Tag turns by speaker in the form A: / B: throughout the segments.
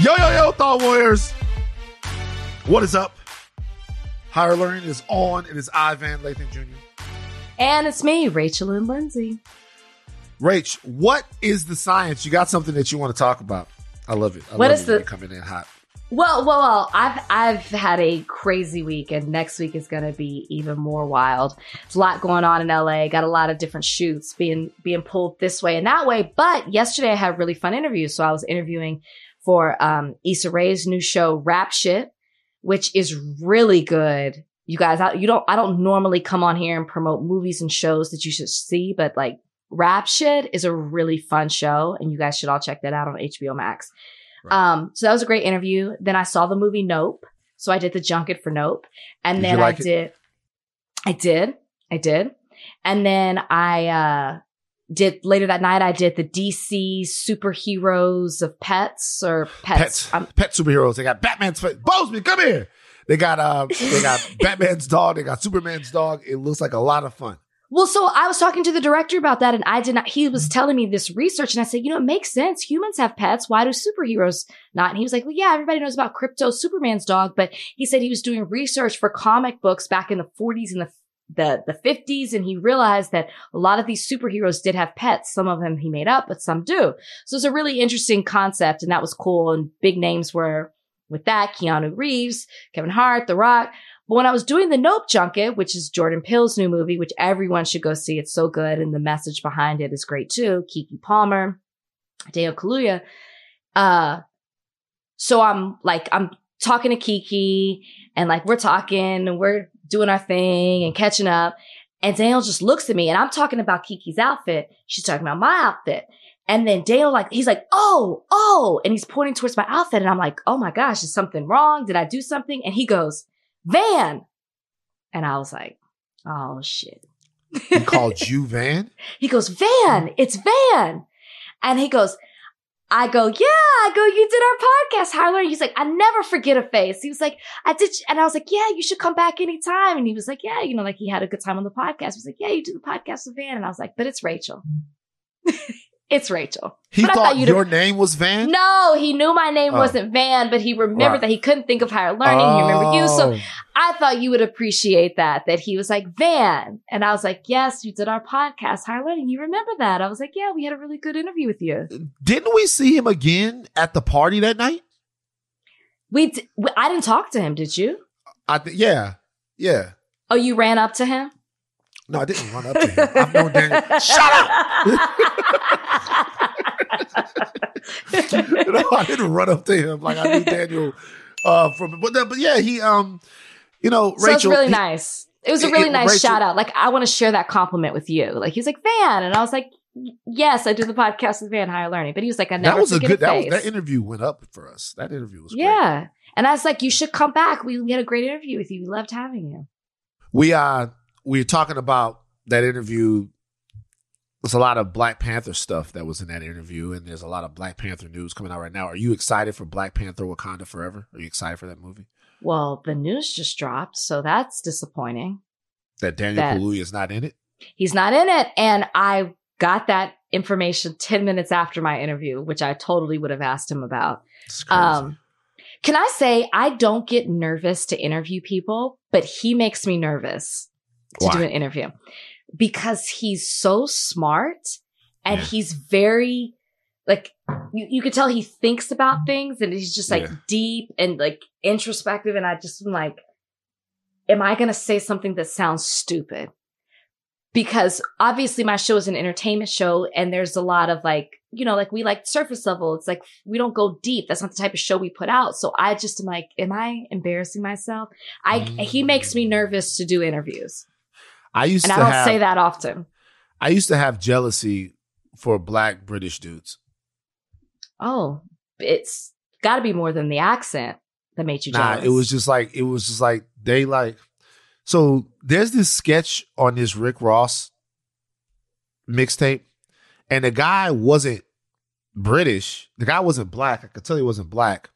A: Yo, yo, yo, Thought Warriors. What is up? Higher Learning is on. It is Ivan Lathan Jr.
B: And it's me, Rachel and Lindsay.
A: Rach, what is the science? You got something that you want to talk about. I love it. I
B: What
A: love
B: is the-
A: coming in hot.
B: Well, well, well. I've I've had a crazy week, and next week is going to be even more wild. There's a lot going on in LA. Got a lot of different shoots being being pulled this way and that way. But yesterday I had a really fun interviews. So I was interviewing for um, Issa Rae's new show, Rap Shit, which is really good. You guys, I, you don't. I don't normally come on here and promote movies and shows that you should see, but like Rap Shit is a really fun show, and you guys should all check that out on HBO Max.
A: Right.
B: Um, so that was a great interview. Then I saw the movie Nope. So I did the junket for Nope. And
A: Did
B: then
A: like
B: I
A: it?
B: did, I did, I did. And then I, uh, did later that night, I did the DC superheroes of pets or pets.
A: Pets,
B: Um,
A: pet superheroes. They got Batman's Bozeman. Come here. They got uh, they got Batman's dog. They got Superman's dog. It looks like a lot of fun.
B: Well, so I was talking to the director about that and I did not, he was telling me this research and I said, you know, it makes sense. Humans have pets. Why do superheroes not? And he was like, well, yeah, everybody knows about Krypto, Superman's dog, but he said he was doing research for comic books back in the 40s and the the, the 50s and he realized that a lot of these superheroes did have pets. Some of them he made up, but some do. So it's a really interesting concept and that was cool. And big names were with that, Keanu Reeves, Kevin Hart, The Rock. But when I was doing the Nope Junket, which is Jordan Peele's new movie, which everyone should go see, it's so good, and the message behind it is great too. Keke Palmer, Daniel Kaluuya. Uh, so I'm like, I'm talking to Keke, and like we're talking, and we're doing our thing and catching up. And Daniel just looks at me, and I'm talking about Keke's outfit. She's talking about my outfit. And then Daniel, like, he's like, oh, oh, and he's pointing towards my outfit. And I'm like, oh my gosh, is something wrong? Did I do something? And he goes, Van. And I was like, oh shit.
A: He called you Van.
B: He goes, Van, it's Van. And he goes, I go, yeah, I go, you did our podcast, Harler. He's like, I never forget a face. He was like, I did. And I was like, yeah, you should come back anytime. And he was like, yeah, you know, like he had a good time on the podcast. He was like, yeah, you do the podcast with Van. And I was like, but it's Rachel. it's Rachel.
A: He
B: But I
A: thought,
B: thought
A: your name was Van.
B: No, he knew my name
A: Oh.
B: wasn't Van, but he remembered
A: Right.
B: that he couldn't think of higher learning. He remembered you. So
A: Oh.
B: I thought you would appreciate that, that he was like, Van. And I was like, yes, you did our podcast, Higher Learning. You remember that? I was like, yeah, we had a really good interview with you.
A: didn't we see him again at the party that night?
B: We, d- w- I didn't talk to him, did you?
A: I th- yeah, yeah.
B: Oh, you ran up to him?
A: No, I didn't run up to him. I've known Daniel. Shut up! no, I didn't run up to him like I knew Daniel uh, from. But but yeah, he um, you know,
B: so it's really
A: he-
B: nice. It was a really
A: it-
B: nice
A: Rachel-
B: shout out. Like, I want to share that compliment with you. Like, he's like, Van. And I was like, yes, I do the podcast with Van Higher Learning. But he was like, I never
A: that was a good. That was that interview went up for us. That interview was great.
B: Yeah. And I was like, you should come back. We, we had a great interview with you. We loved having you.
A: We uh we're talking about that interview. There's a lot of Black Panther stuff that was in that interview, and there's a lot of Black Panther news coming out right now. Are you excited for Black Panther: Wakanda Forever? Are you excited for that movie?
B: Well, the news just dropped, so that's disappointing.
A: That Daniel
B: That-
A: Kaluuya is not in it.
B: He's not in it. And I got that information 10 minutes after my interview, which I totally would have asked him about. Um, can I say I don't get nervous to interview people, but he makes me nervous to
A: Why?
B: do an interview because he's so smart and
A: Yeah.
B: he's very like you, you could tell he thinks about things and he's just like
A: Yeah.
B: deep and like introspective and I just am like am I going to say something that sounds stupid? Because obviously my show is an entertainment show and there's a lot of like, you know, like we like surface level. It's like we don't go deep. That's not the type of show we put out. So I just am like, am I embarrassing myself? I, he makes me nervous to do interviews.
A: I used
B: And I don't
A: have,
B: say that often.
A: I used to have jealousy for black British dudes.
B: Oh, it's got to be more than the accent that made you jealous.
A: Nah, it was just like it was just like they like. So there's this sketch on this Rick Ross mixtape, and the guy wasn't British. The guy wasn't black. I could tell he wasn't black,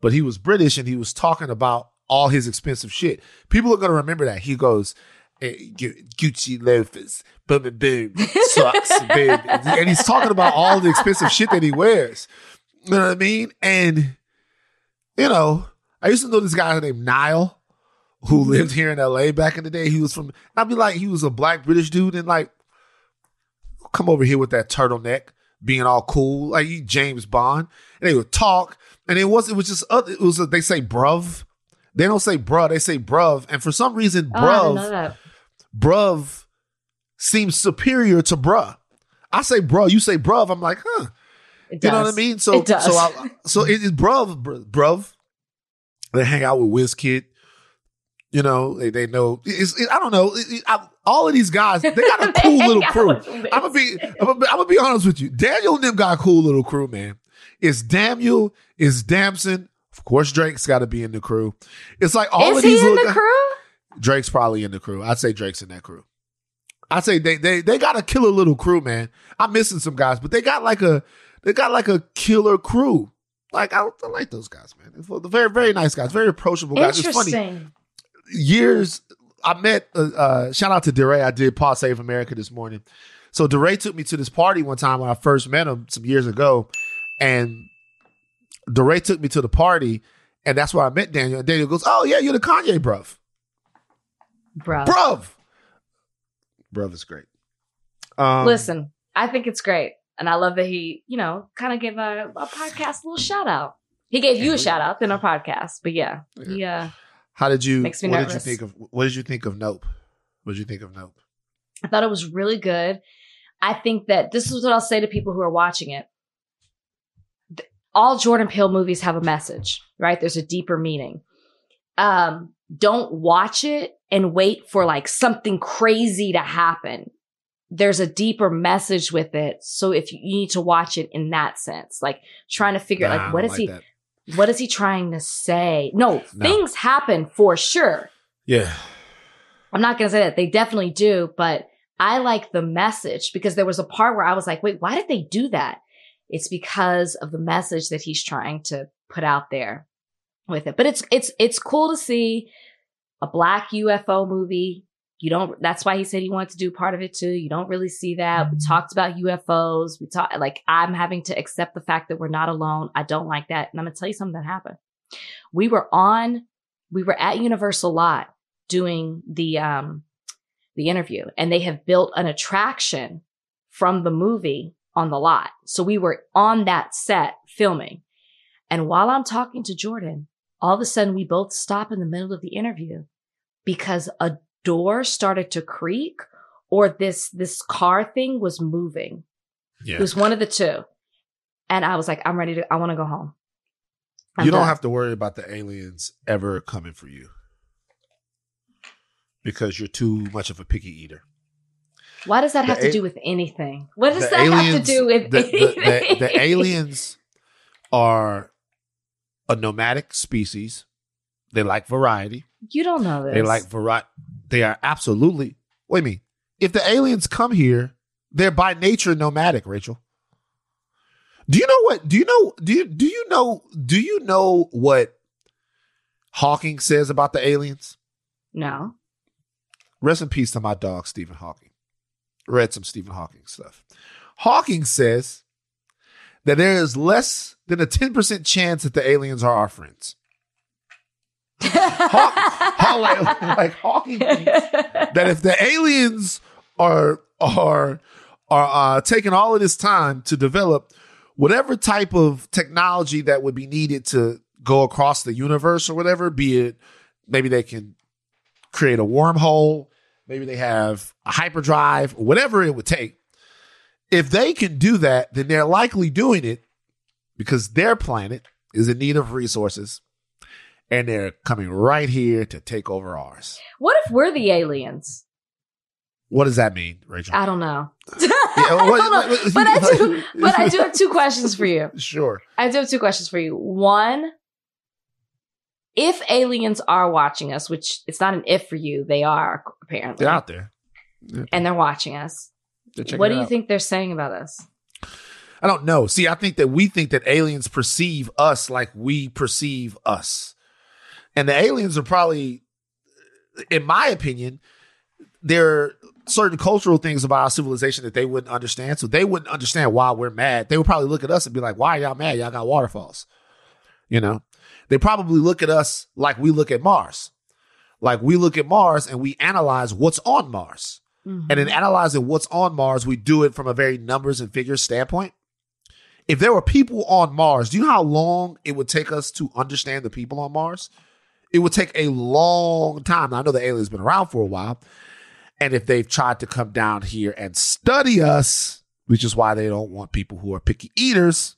A: but he was British, and he was talking about all his expensive shit. People are gonna remember that. He goes. "Eh, Gu- Gucci loafers, boom, boom, boom, socks, boom. and he's talking about all the expensive shit that he wears. You know what I mean? And you know, I used to know this guy named Niall who
B: Mm-hmm.
A: lived here in LA back in the day. He was from, I'd be like, he was a black British dude and like, come over here with that turtleneck, being all cool, like he James Bond. And they would talk, and it was, it was just, other, it was, they say bruv. They don't say bruh, they say bruv. And for some reason,
B: Oh, I didn't know
A: bruv,
B: that.
A: Bruv seems superior to bruh. I say bruh, you say bruv. I'm like, huh.
B: It
A: You know what I mean? So, so, I, so it is bruv, bruv. They hang out with WizKid. You know, they, they know. It's, it, I don't know. It- it- I- all of these guys, they got a cool little crew. I'm gonna be, I'm gonna, be- I'm gonna be honest with you. Daniel and them got a cool little crew, man. It's Daniel, it's Damson. Of course, Drake's got to be in the crew. It's like all
B: Is
A: of
B: he
A: these
B: in the
A: guys-
B: crew?
A: Drake's probably in the crew. I'd say Drake's in that crew. I'd say they they they got a killer little crew, man. I'm missing some guys, but they got like a they got like a killer crew. Like I, I like those guys, man. They're very very nice guys, very approachable guys. It's funny. Years I met. Uh, uh, shout out to DeRay. I did Pod Save America this morning. So DeRay took me to this party one time when I first met him some years ago, and DeRay took me to the party, and that's where I met Daniel. And Daniel goes, "Oh yeah, you're the Kanye bruv."
B: Bro.
A: bruv. Bruv is great. Um,
B: Listen, I think it's great. And I love that he, you know, kind of gave our, our podcast a little shout out. He gave you a shout out in our podcast, but yeah, yeah.
A: how did you?
B: Makes me
A: what
B: nervous.
A: did you think of? What did you think of Nope? What did you think of Nope?
B: I thought it was really good. I think that this is what I'll say to people who are watching it. All Jordan Peele movies have a message, right? There's a deeper meaning. Um, don't watch it and wait for like something crazy to happen. There's a deeper message with it. So if you, you need to watch it in that sense, like trying to figure
A: Nah, I
B: like what is don't he
A: that.
B: what is he trying to say? No,
A: No.
B: things happen for sure.
A: Yeah,
B: I'm not going to say that they definitely do, but I like the message because there was a part where I was like, wait, why did they do that? It's because of the message that he's trying to put out there with it. But it's, it's, it's cool to see a black UFO movie. You don't, that's why he said he wanted to do part of it too. You don't really see that. We talked about UFOs. We talked, like, I'm having to accept the fact that we're not alone. I don't like that. And I'm going to tell you something that happened. We were on, we were at Universal Lot doing the um the interview and they have built an attraction from the movie on the lot. So we were on that set filming. And while I'm talking to Jordan, all of a sudden we both stop in the middle of the interview because a door started to creak or this this car thing was moving.
A: yeah.
B: It was one of the two. And I was like, I'm ready to I want to go home. I'm
A: you don't
B: done.
A: have to worry about the aliens ever coming for you because you're too much of a picky eater.
B: Why does that
A: The
B: have to
A: a-
B: do with anything? What does that have to do with
A: the, the, the, the aliens are a nomadic species. They like variety.
B: You don't know this.
A: They like variety. They are absolutely. Wait a minute. If the aliens come here, they're by nature nomadic. Rachel, do you know what? Do you know? Do you do you know? Do you know what Hawking says about the aliens?
B: no.
A: Rest in peace to my dog Stephen Hawking. Read some Stephen Hawking stuff. Hawking says that there is less than a ten percent chance that the aliens are our friends. Haw- like, like Hawking thinks that if the aliens are are are uh, taking all of this time to develop whatever type of technology that would be needed to go across the universe or whatever, be it maybe they can create a wormhole, maybe they have a hyperdrive, whatever it would take. If they can do that, then they're likely doing it because their planet is in need of resources and they're coming right here to take over ours.
B: what if we're the aliens?
A: What does that mean, Rachel?
B: I don't know.
A: Yeah,
B: I don't know.
A: what-
B: But I do. But I do have two questions for you.
A: Sure.
B: I do have two questions for you. One, if aliens are watching us, which it's not an if for you, they are apparently,
A: They're out there.
B: and they're watching us.
A: They're
B: What do you
A: out.
B: think they're saying about us?
A: I don't know. See, I think that we think that aliens perceive us like we perceive us. And the aliens are probably, in my opinion, there are certain cultural things about our civilization that they wouldn't understand. So they wouldn't understand why we're mad. They would probably look at us and be like, why are y'all mad? Y'all got waterfalls. You know, they probably look at us like we look at Mars. Like we look at Mars and we analyze what's on Mars.
B: Mhm.
A: And in analyzing what's on Mars, we do it from a very numbers and figures standpoint. If there were people on Mars, do you know how long it would take us to understand the people on Mars? It would take a long time. Now, I know the aliens been around for a while. And if they've tried to come down here and study us, which is why they don't want people who are picky eaters,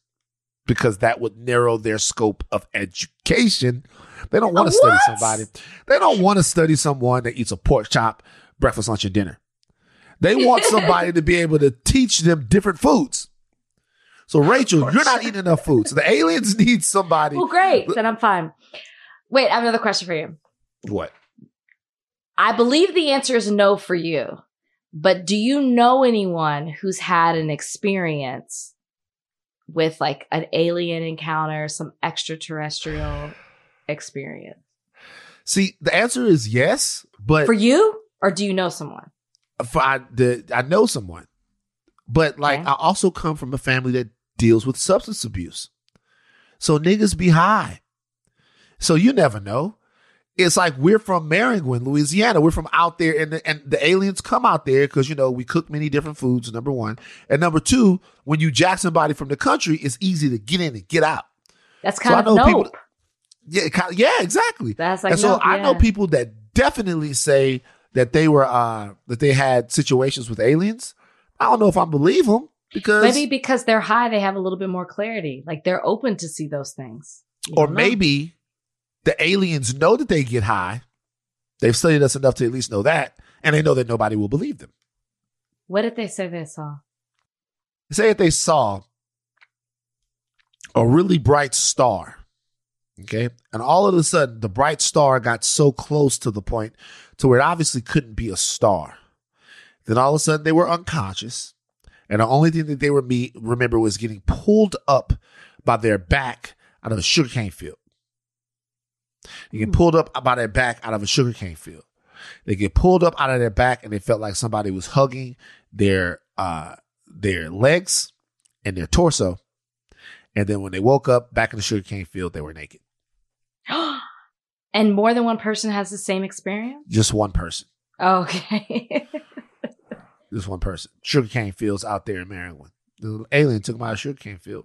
A: because that would narrow their scope of education. They don't want to study somebody. They don't want to study someone that eats a pork chop, breakfast, lunch, and dinner. They want somebody to be able to teach them different foods. So, Rachel, you're not eating enough food. So, the aliens need somebody.
B: Well, great. Then I'm fine. Wait, I have another question for you.
A: What?
B: I believe the answer is no for you. But do you know anyone who's had an experience with like an alien encounter, some extraterrestrial experience?
A: See, the answer is yes, but
B: For you? Or do you know someone?
A: for I the I know someone, but like
B: Okay.
A: I also come from a family that deals with substance abuse, so niggas be high. So you never know. It's like we're from Maringouin, Louisiana. We're from out there, and the, and the aliens come out there because you know we cook many different foods. Number one, and number two, when you jack somebody from the country, it's easy to get in and get out.
B: That's
A: So
B: kind
A: I
B: of
A: know
B: nope.
A: people- Yeah, yeah, exactly.
B: That's like
A: and so
B: nope,
A: I know people that definitely say that they were uh that they had situations with aliens. I don't know if I believe them because
B: Maybe because they're high, they have a little bit more clarity. Like they're open to see those things.
A: Or
B: know.
A: maybe the aliens know that they get high. They've studied us enough to at least know that, and they know that nobody will believe them.
B: What did they say they saw?
A: They Say if they saw a really bright star, okay, and all of a sudden the bright star got so close to the point to where it obviously couldn't be a star. Then all of a sudden they were unconscious, and the only thing that they were me remember was getting pulled up by their back out of a sugarcane field. You get
B: Hmm.
A: pulled up by their back out of a sugarcane field. They get pulled up out of their back, and they felt like somebody was hugging their uh their legs and their torso. And then when they woke up back in the sugarcane field, they were naked.
B: and more than one person has the same experience?
A: Just one person.
B: Okay.
A: Just one person. Sugarcane fields out there in Maryland. The alien took them out of sugarcane field.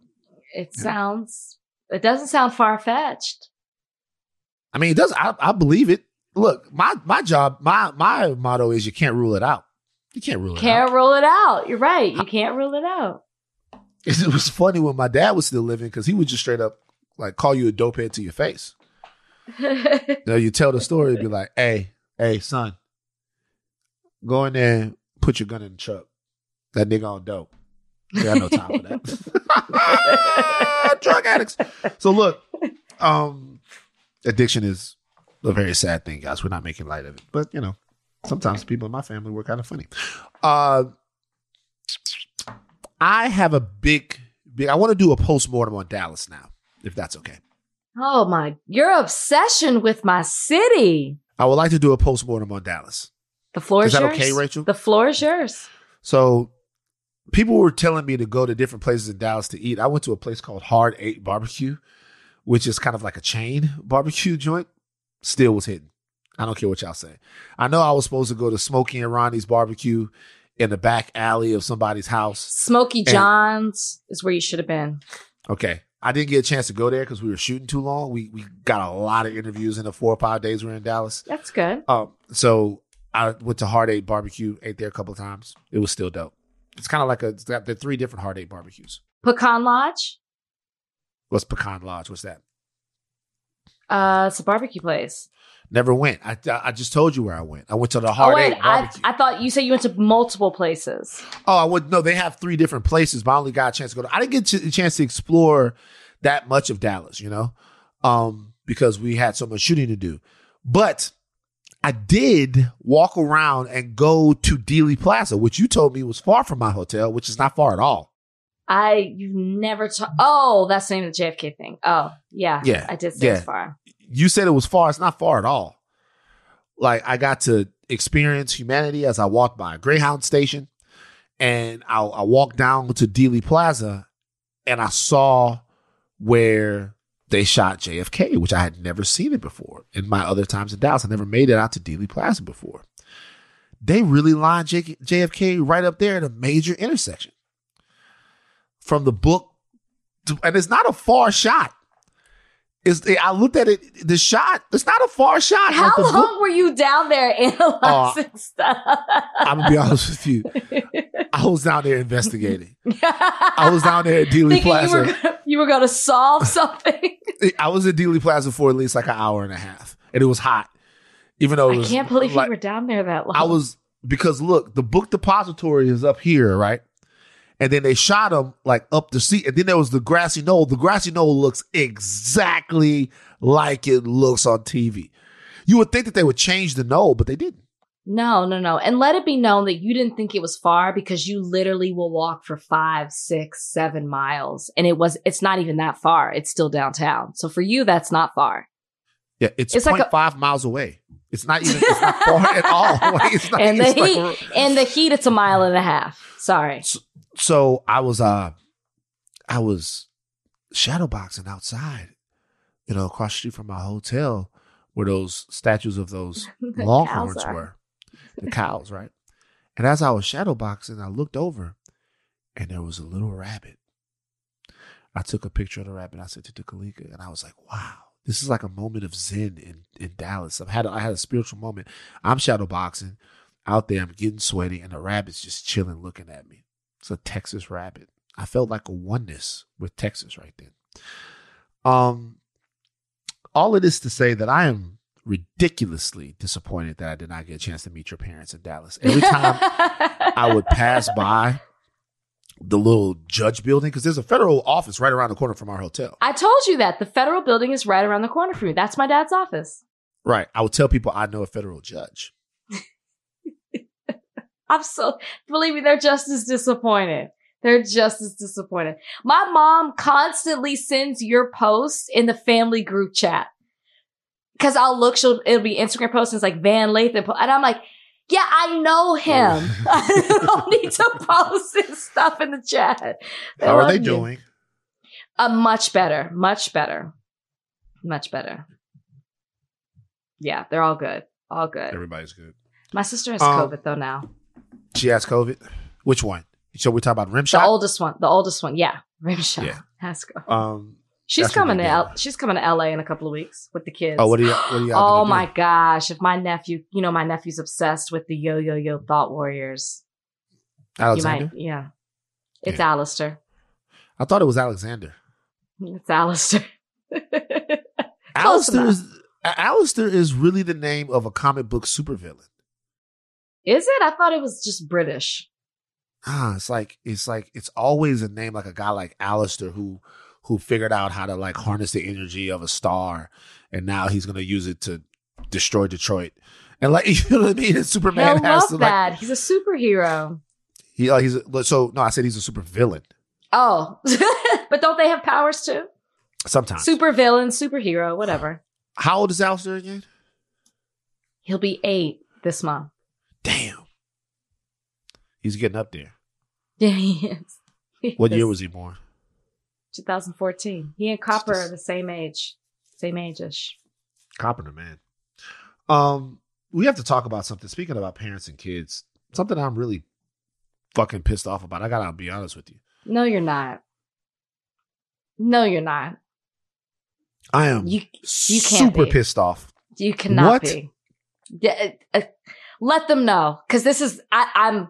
B: it sounds, it doesn't sound far fetched.
A: I mean, it does. I, I believe it. Look, my my job, my my motto is you can't rule it out. You can't rule it
B: Can't
A: out.
B: rule it out. You're right. You can't rule it out.
A: It was funny when my dad was still living because he would just straight up like call you a dopehead to your face. You know, you tell the story, it'd be like, "Hey, hey, son, go in there, put your gun in the truck. That nigga on dope. We got no time for that. Drug addicts. So look, um, addiction is a very sad thing, guys. We're not making light of it, but you know, sometimes people in my family were kind of funny. Uh, I have a big, big. I want to do a post mortem on Dallas now, if that's okay.
B: oh my, your obsession with my city.
A: I would like to do a post mortem on Dallas.
B: The floor
A: Is
B: is
A: that
B: yours.
A: okay, Rachel?
B: The floor is yours.
A: So people were telling me to go to different places in Dallas to eat. I went to a place called Hard Eight Barbecue, which is kind of like a chain barbecue joint. Still was hidden. I don't care what y'all say. I know I was supposed to go to Smokey and Ronnie's barbecue in the back alley of somebody's house.
B: Smoky John's is where you should have been.
A: Okay. I didn't get a chance to go there because we were shooting too long. We we got a lot of interviews in the four or five days we were in Dallas.
B: That's good.
A: Um, so I went to Hard Eight Barbecue, ate there a couple of times. It was still dope. It's kind of like a it's got the three different Hard Eight barbecues.
B: Pecan Lodge.
A: What's Pecan Lodge? What's that?
B: Uh, it's a barbecue place.
A: Never went. I I just told you where I went. I went to the
B: Oh
A: Hard
B: wait,
A: Eight
B: I,
A: Barbecue.
B: I thought you said you went to multiple places.
A: oh, I would no. They have three different places, but I only got a chance to go. To, I didn't get a chance to explore that much of Dallas, you know, um, because we had so much shooting to do. But I did walk around and go to Dealey Plaza, which you told me was far from my hotel, which is not far at all.
B: I you've never talked. Oh, that's the name of the JFK thing. Oh, yeah,
A: Yeah,
B: I did say
A: yeah.
B: it's far.
A: you said it was far. It's not far at all. Like I got to experience humanity as I walked by a Greyhound station, and I, I walked down to Dealey Plaza, and I saw where they shot JFK, which I had never seen it before. In my other times in Dallas, I never made it out to Dealey Plaza before. They really lined J- JFK right up there at a major intersection. From the book, to, and it's not a far shot. Is I looked at it, the shot. It's not a far shot.
B: How
A: Like
B: long
A: book-
B: were you down there analyzing uh, stuff?
A: I'm gonna be honest with you. I was down there investigating. I was down there at Dealey
B: Thinking you
A: Plaza.
B: were gonna, you were going to solve something.
A: I was at Dealey Plaza for at least like an hour and a half, and it was hot. Even though it
B: I can't believe
A: like,
B: you were down there that long.
A: I was because look, the book depository is up here, right? And then they shot him like up the seat, and then there was the grassy knoll. The grassy knoll looks exactly like it looks on TV. You would think that they would change the knoll, but they didn't.
B: No, no, no. And let it be known that you didn't think it was far because you literally will walk for five, six, seven miles. And it was, it's not even that far. It's still downtown. So for you, that's not far.
A: Yeah, it's,
B: It's like a-
A: 0.5 miles away. It's not even it's not far at all. Like, it's not,
B: And the
A: like
B: heat,
A: a-
B: in the heat, it's a mile and a half. Sorry.
A: so I was uh I was shadowboxing outside, you know, across the street from my hotel where those statues of those longhorns were. The cows, right? And as I was shadowboxing, I looked over and there was a little rabbit. I took a picture of the rabbit. I sent it to Kalika and I was like, wow, this is like a moment of zen in, in Dallas. I've had a, I had a spiritual moment. I'm shadowboxing out there. I'm getting sweaty and the rabbit's just chilling looking at me. It's a Texas rabbit. I felt like a oneness with Texas right then. Um, all of this to say that I am ridiculously disappointed that I did not get a chance to meet your parents in Dallas. Every time I would pass by the little judge building, because there's a federal office right around the corner from our hotel.
B: I told you that the federal building is right around the corner from you. That's my dad's office.
A: Right. I would tell people I know a federal judge.
B: I'm so believe me, they're just as disappointed. They're just as disappointed. My mom constantly sends your posts in the family group chat. Cause I'll look, she'll it'll be Instagram posts and it's like Van Lathan, and I'm like, yeah, I know him. I don't need to post his stuff in the chat.
A: How are they
B: you.
A: doing?
B: Uh, much better, much better, much better. Yeah, they're all good, all good.
A: Everybody's good.
B: My sister has
A: Um,
B: COVID though now.
A: She has COVID. Which one? So we're talking about rim
B: The oldest one, the oldest one, yeah, Rimshot
A: Yeah.
B: has go.
A: um.
B: She's coming to. L- she's coming to LA in a couple of weeks with the kids.
A: Oh, what do you? What do you?
B: Oh my gosh! If my nephew, you know, my nephew's obsessed with the Yo Yo Yo Thought Warriors.
A: Alexander.
B: Might, yeah. It's
A: Yeah.
B: Alistair.
A: I thought it was Alexander.
B: It's Alistair.
A: Alistair is Alistair is really the name of a comic book supervillain.
B: Is it? I thought it was just British.
A: Ah, it's like it's like it's always a name like a guy like Alistair who who figured out how to like harness the energy of a star, and now he's gonna use it to destroy Detroit. And like you know what I mean? And Superman
B: He'll
A: has
B: love
A: to like
B: that. He's a superhero.
A: he like he's a, so no, I said he's a super villain.
B: Oh, but don't they have powers too?
A: Sometimes.
B: Super villain, superhero, whatever.
A: How old is Alistair again?
B: He'll be eight this month.
A: He's getting up there.
B: Yeah, he is. He
A: What year was he born?
B: 2014. He and Copper are the same age, same age-ish.
A: Carpenter, man. Um, we have to talk about something. Speaking about parents and kids, something I'm really fucking pissed off about. I gotta be honest with you.
B: No, you're not. No, you're not.
A: I am
B: You you can't
A: super
B: be.
A: pissed off.
B: you cannot
A: What?
B: be. Yeah, uh, let them know because this is I, I'm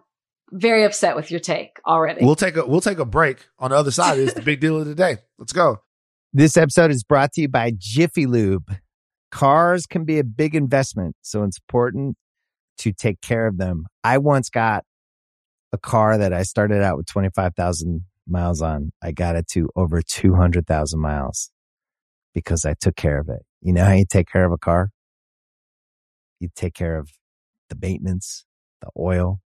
B: very upset with your take already.
A: We'll take a we'll take a break on the other side. is the big deal of the day. Let's go.
C: This episode is brought to you by Jiffy Lube. Cars can be a big investment, so it's important to take care of them. I once got a car that I started out with 25,000 miles on. I got it to over 200,000 miles because I took care of it. You know how you take care of a car? You take care of the maintenance, the oil, the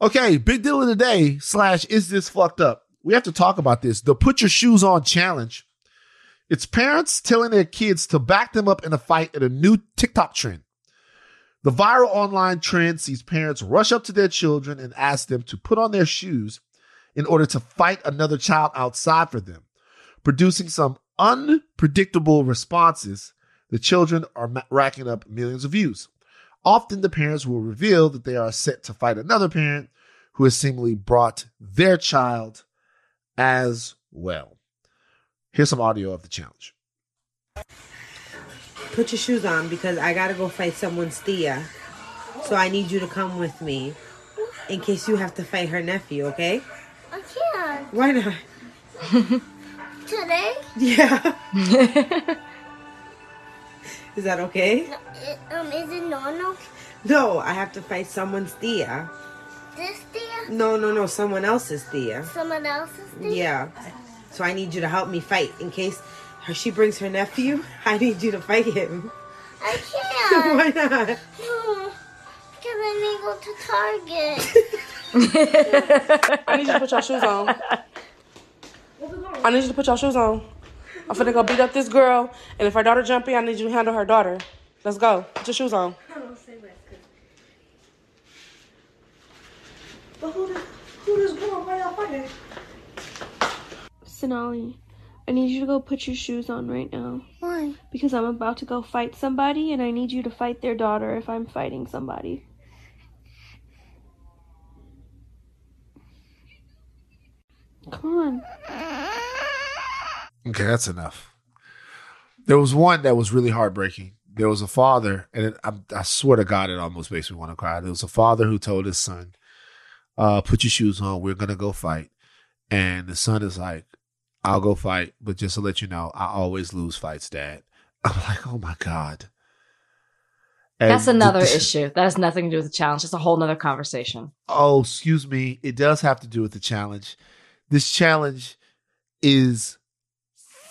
A: Okay, big deal of the day slash is this fucked up? We have to talk about this. The put your shoes on challenge. It's parents telling their kids to back them up in a fight at a new TikTok trend. The viral online trend sees parents rush up to their children and ask them to put on their shoes in order to fight another child outside for them, producing some unpredictable responses. The children are racking up millions of views. Often the parents will reveal that they are set to fight another parent who has seemingly brought their child as well. Here's some audio of the challenge.
D: Put your shoes on because I gotta go fight someone's Thea. So I need you to come with me in case you have to fight her nephew, okay?
E: I can't.
D: Why not?
E: Today?
D: Yeah. Is that okay?
E: No, it, um, is it no
D: No, I have to fight someone's Thea.
E: This day?
D: No, no, no, someone else's Thea.
E: Someone else's day?
D: Yeah. So I need you to help me fight in case her, she brings her nephew. I need you to fight him.
E: I can't.
D: Why not?
E: Because I need to go to Target.
F: I need you to put your shoes on. I need you to put your shoes on. I'm finna go beat up this girl, and if her daughter jump in, I need you to handle her daughter. Let's go. Put your shoes on. But who this, who this girl? Why y'all fighting?
G: Sonali, I need you to go put your shoes on right now.
E: Why?
G: Because I'm about to go fight somebody, and I need you to fight their daughter if I'm fighting somebody. Come on.
A: Okay, that's enough. There was one that was really heartbreaking. There was a father, and it, I, I swear to God, it almost makes me want to cry. There was a father who told his son, uh, "Put your shoes on. We're gonna go fight." And the son is like, "I'll go fight, but just to let you know, I always lose fights, Dad." I'm like, "Oh my God." And
B: That's another
A: th-
B: issue. That has nothing to do with the challenge. It's a whole nother conversation.
A: Oh, excuse me. It does have to do with the challenge. This challenge is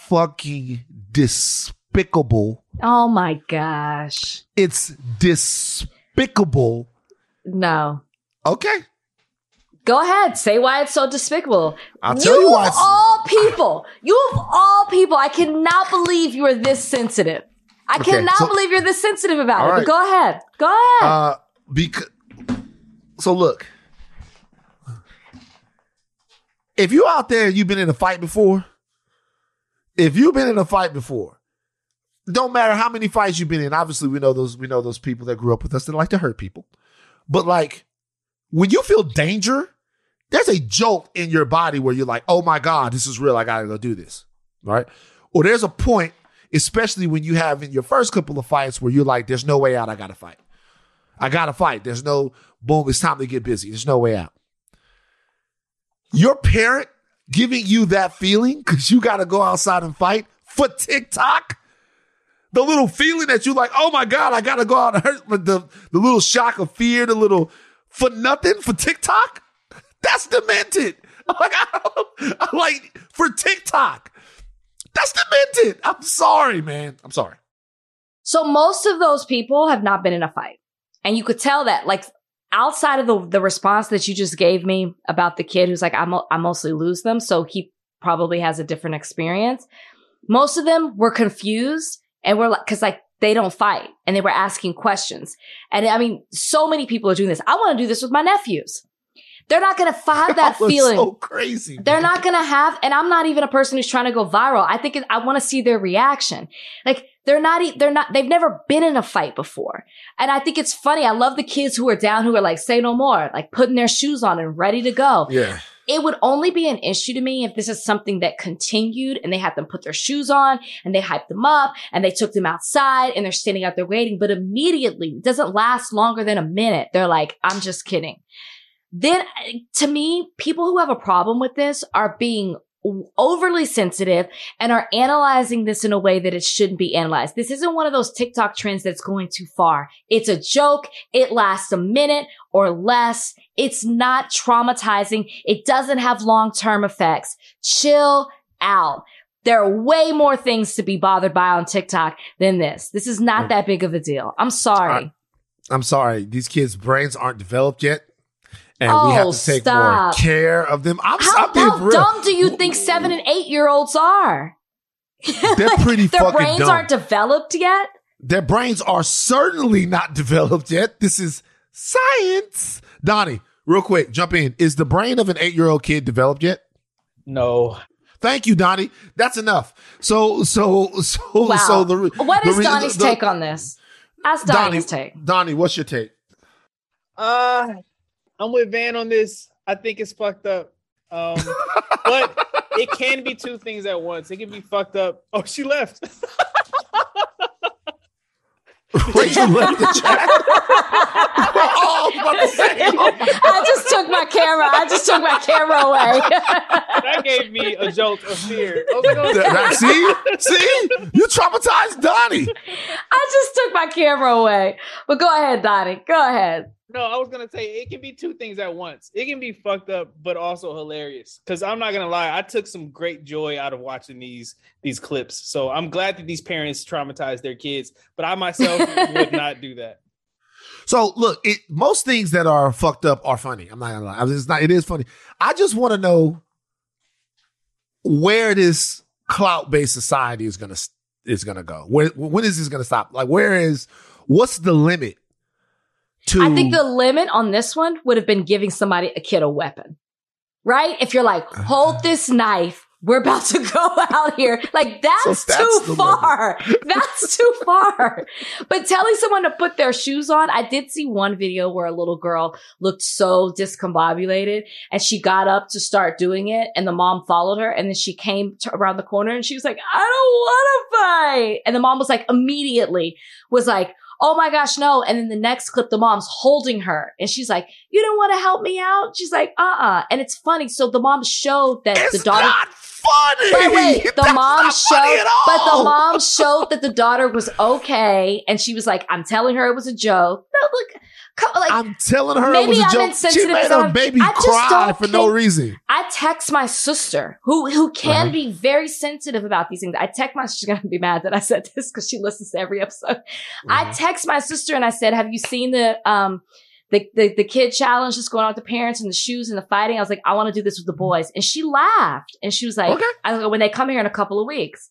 A: fucking despicable.
B: Oh my gosh.
A: It's despicable.
B: No.
A: Okay.
B: Go ahead. Say why it's so despicable.
A: I'll tell you why
B: of all people. You of all people. I cannot believe you are this sensitive. I
A: Okay,
B: cannot
A: so-
B: believe you're this sensitive about it.
A: right.
B: Go ahead. Go ahead.
A: Uh, because so look, if you're out there, you've been in a fight before. If you've been in a fight before, don't matter how many fights you've been in. Obviously, we know those. We know those people that grew up with us that like to hurt people. But like, when you feel danger, there's a jolt in your body where you're like, "Oh my god, this is real. I gotta go do this." Right? Or there's a point, especially when you have in your first couple of fights where you're like, "There's no way out. I gotta fight." I gotta fight. There's no boom. It's time to get busy. There's no way out. Your parent giving you that feeling because you gotta go outside and fight for TikTok. The little feeling that you like, oh my God, I gotta go out and hurt the, the little shock of fear, the little for nothing for TikTok. That's demented. Like, I like for TikTok. That's demented. I'm sorry, man. I'm sorry.
B: So most of those people have not been in a fight. And you could tell that, like, outside of the, the response that you just gave me about the kid who's like, I, mo- I mostly lose them. So he probably has a different experience. Most of them were confused and were like, cause like they don't fight and they were asking questions. And I mean, so many people are doing this. I want to do this with my nephews. They're not going to have that
A: was
B: feeling.
A: so crazy.
B: They're not gonna have, and I'm not even a person who's trying to go viral. I think it, I want to see their reaction. Like they're not, they're not, they've never been in a fight before. And I think it's funny. I love the kids who are down, who are like, say no more, like putting their shoes on and ready to go.
A: Yeah.
B: It would only be an issue to me if this is something that continued and they had them put their shoes on and they hyped them up and they took them outside and they're standing out there waiting. But immediately, it doesn't last longer than a minute. They're like, I'm just kidding. Then to me, people who have a problem with this are being overly sensitive and are analyzing this in a way that it shouldn't be analyzed. This isn't one of those TikTok trends that's going too far. It's a joke. It lasts a minute or less. It's not traumatizing. It doesn't have long-term effects. Chill out. There are way more things to be bothered by on TikTok than this. This is not mm. that big of a deal. I'm sorry.
A: I'm sorry. These kids' brains aren't developed yet. And we
B: Oh,
A: have to take more
B: stop.
A: care of them. I'm,
B: How,
A: I'm being
B: how
A: real.
B: dumb do you think seven and eight year olds are?
A: They're pretty dumb.
B: Their
A: fucking
B: brains
A: dumb.
B: aren't developed yet.
A: Their brains are certainly not developed yet. This is science. Donnie, real quick, jump in. Is the brain of an eight year old kid developed yet?
H: No.
A: Thank you, Donnie. That's enough. So, so, so,
B: Wow.
A: so the
B: what
A: the
B: is Donnie's
A: the-
B: take on this? Ask
A: Donnie,
B: Donnie's take.
A: Donnie, what's your take?
H: Uh, I'm with Van on this. I think it's fucked up. Um, but it can be two things at once. It can be fucked up. Oh, she left.
A: Wait, you left the chat? oh, I was about to say, my
B: I just took my camera. I just took my camera away.
H: that gave me a jolt of fear. I was like,
A: That- that- see, see, you traumatized Donnie.
B: I just took my camera away. But go ahead, Donnie. Go ahead.
H: No, I was gonna say it can be two things at once. It can be fucked up, but also hilarious. Because I'm not gonna lie, I took some great joy out of watching these these clips. So I'm glad that these parents traumatize their kids, but I myself would not do that.
A: So look, it most things that are fucked up are funny. I'm not gonna lie. It's not. It is funny. I just want to know where this clout based society is gonna is gonna go. Where when is this gonna stop? Like, where is what's the limit? To
B: I think the limit on this one would have been giving somebody a kid a weapon, right? If you're like, hold this knife. We're about to go out here. Like that's,
A: So that's
B: too far. That's too far. But telling someone to put their shoes on, I did see one video where a little girl looked so discombobulated and she got up to start doing it and the mom followed her and then she came to around the corner and she was like, I don't want to fight. And the mom was like, immediately was like, Oh my gosh, no. And then the next clip, the mom's holding her and she's like, you don't want to help me out? She's like, uh-uh. And it's funny. So the mom showed that
A: it's
B: the daughter.
A: Funny.
B: But wait, the
A: That's
B: mom showed, but the mom showed that the daughter was okay, and she was like, "I'm telling her it was a joke." No, look, like
A: I'm telling her it was a
B: I'm
A: joke. She made her baby
B: I
A: cry for no reason.
B: I text my sister, who who can
A: Uh-huh.
B: be very sensitive about these things. I text my sister, she's gonna be mad that I said this because she listens to every episode. I
A: Uh-huh.
B: text my sister and I said, "Have you seen the um the, the the kid challenge just going on with the parents and the shoes and the fighting?" I was like, "I want to do this with the boys," and she laughed and she was like,
A: Okay.
B: "I like, when they come here in a couple of weeks."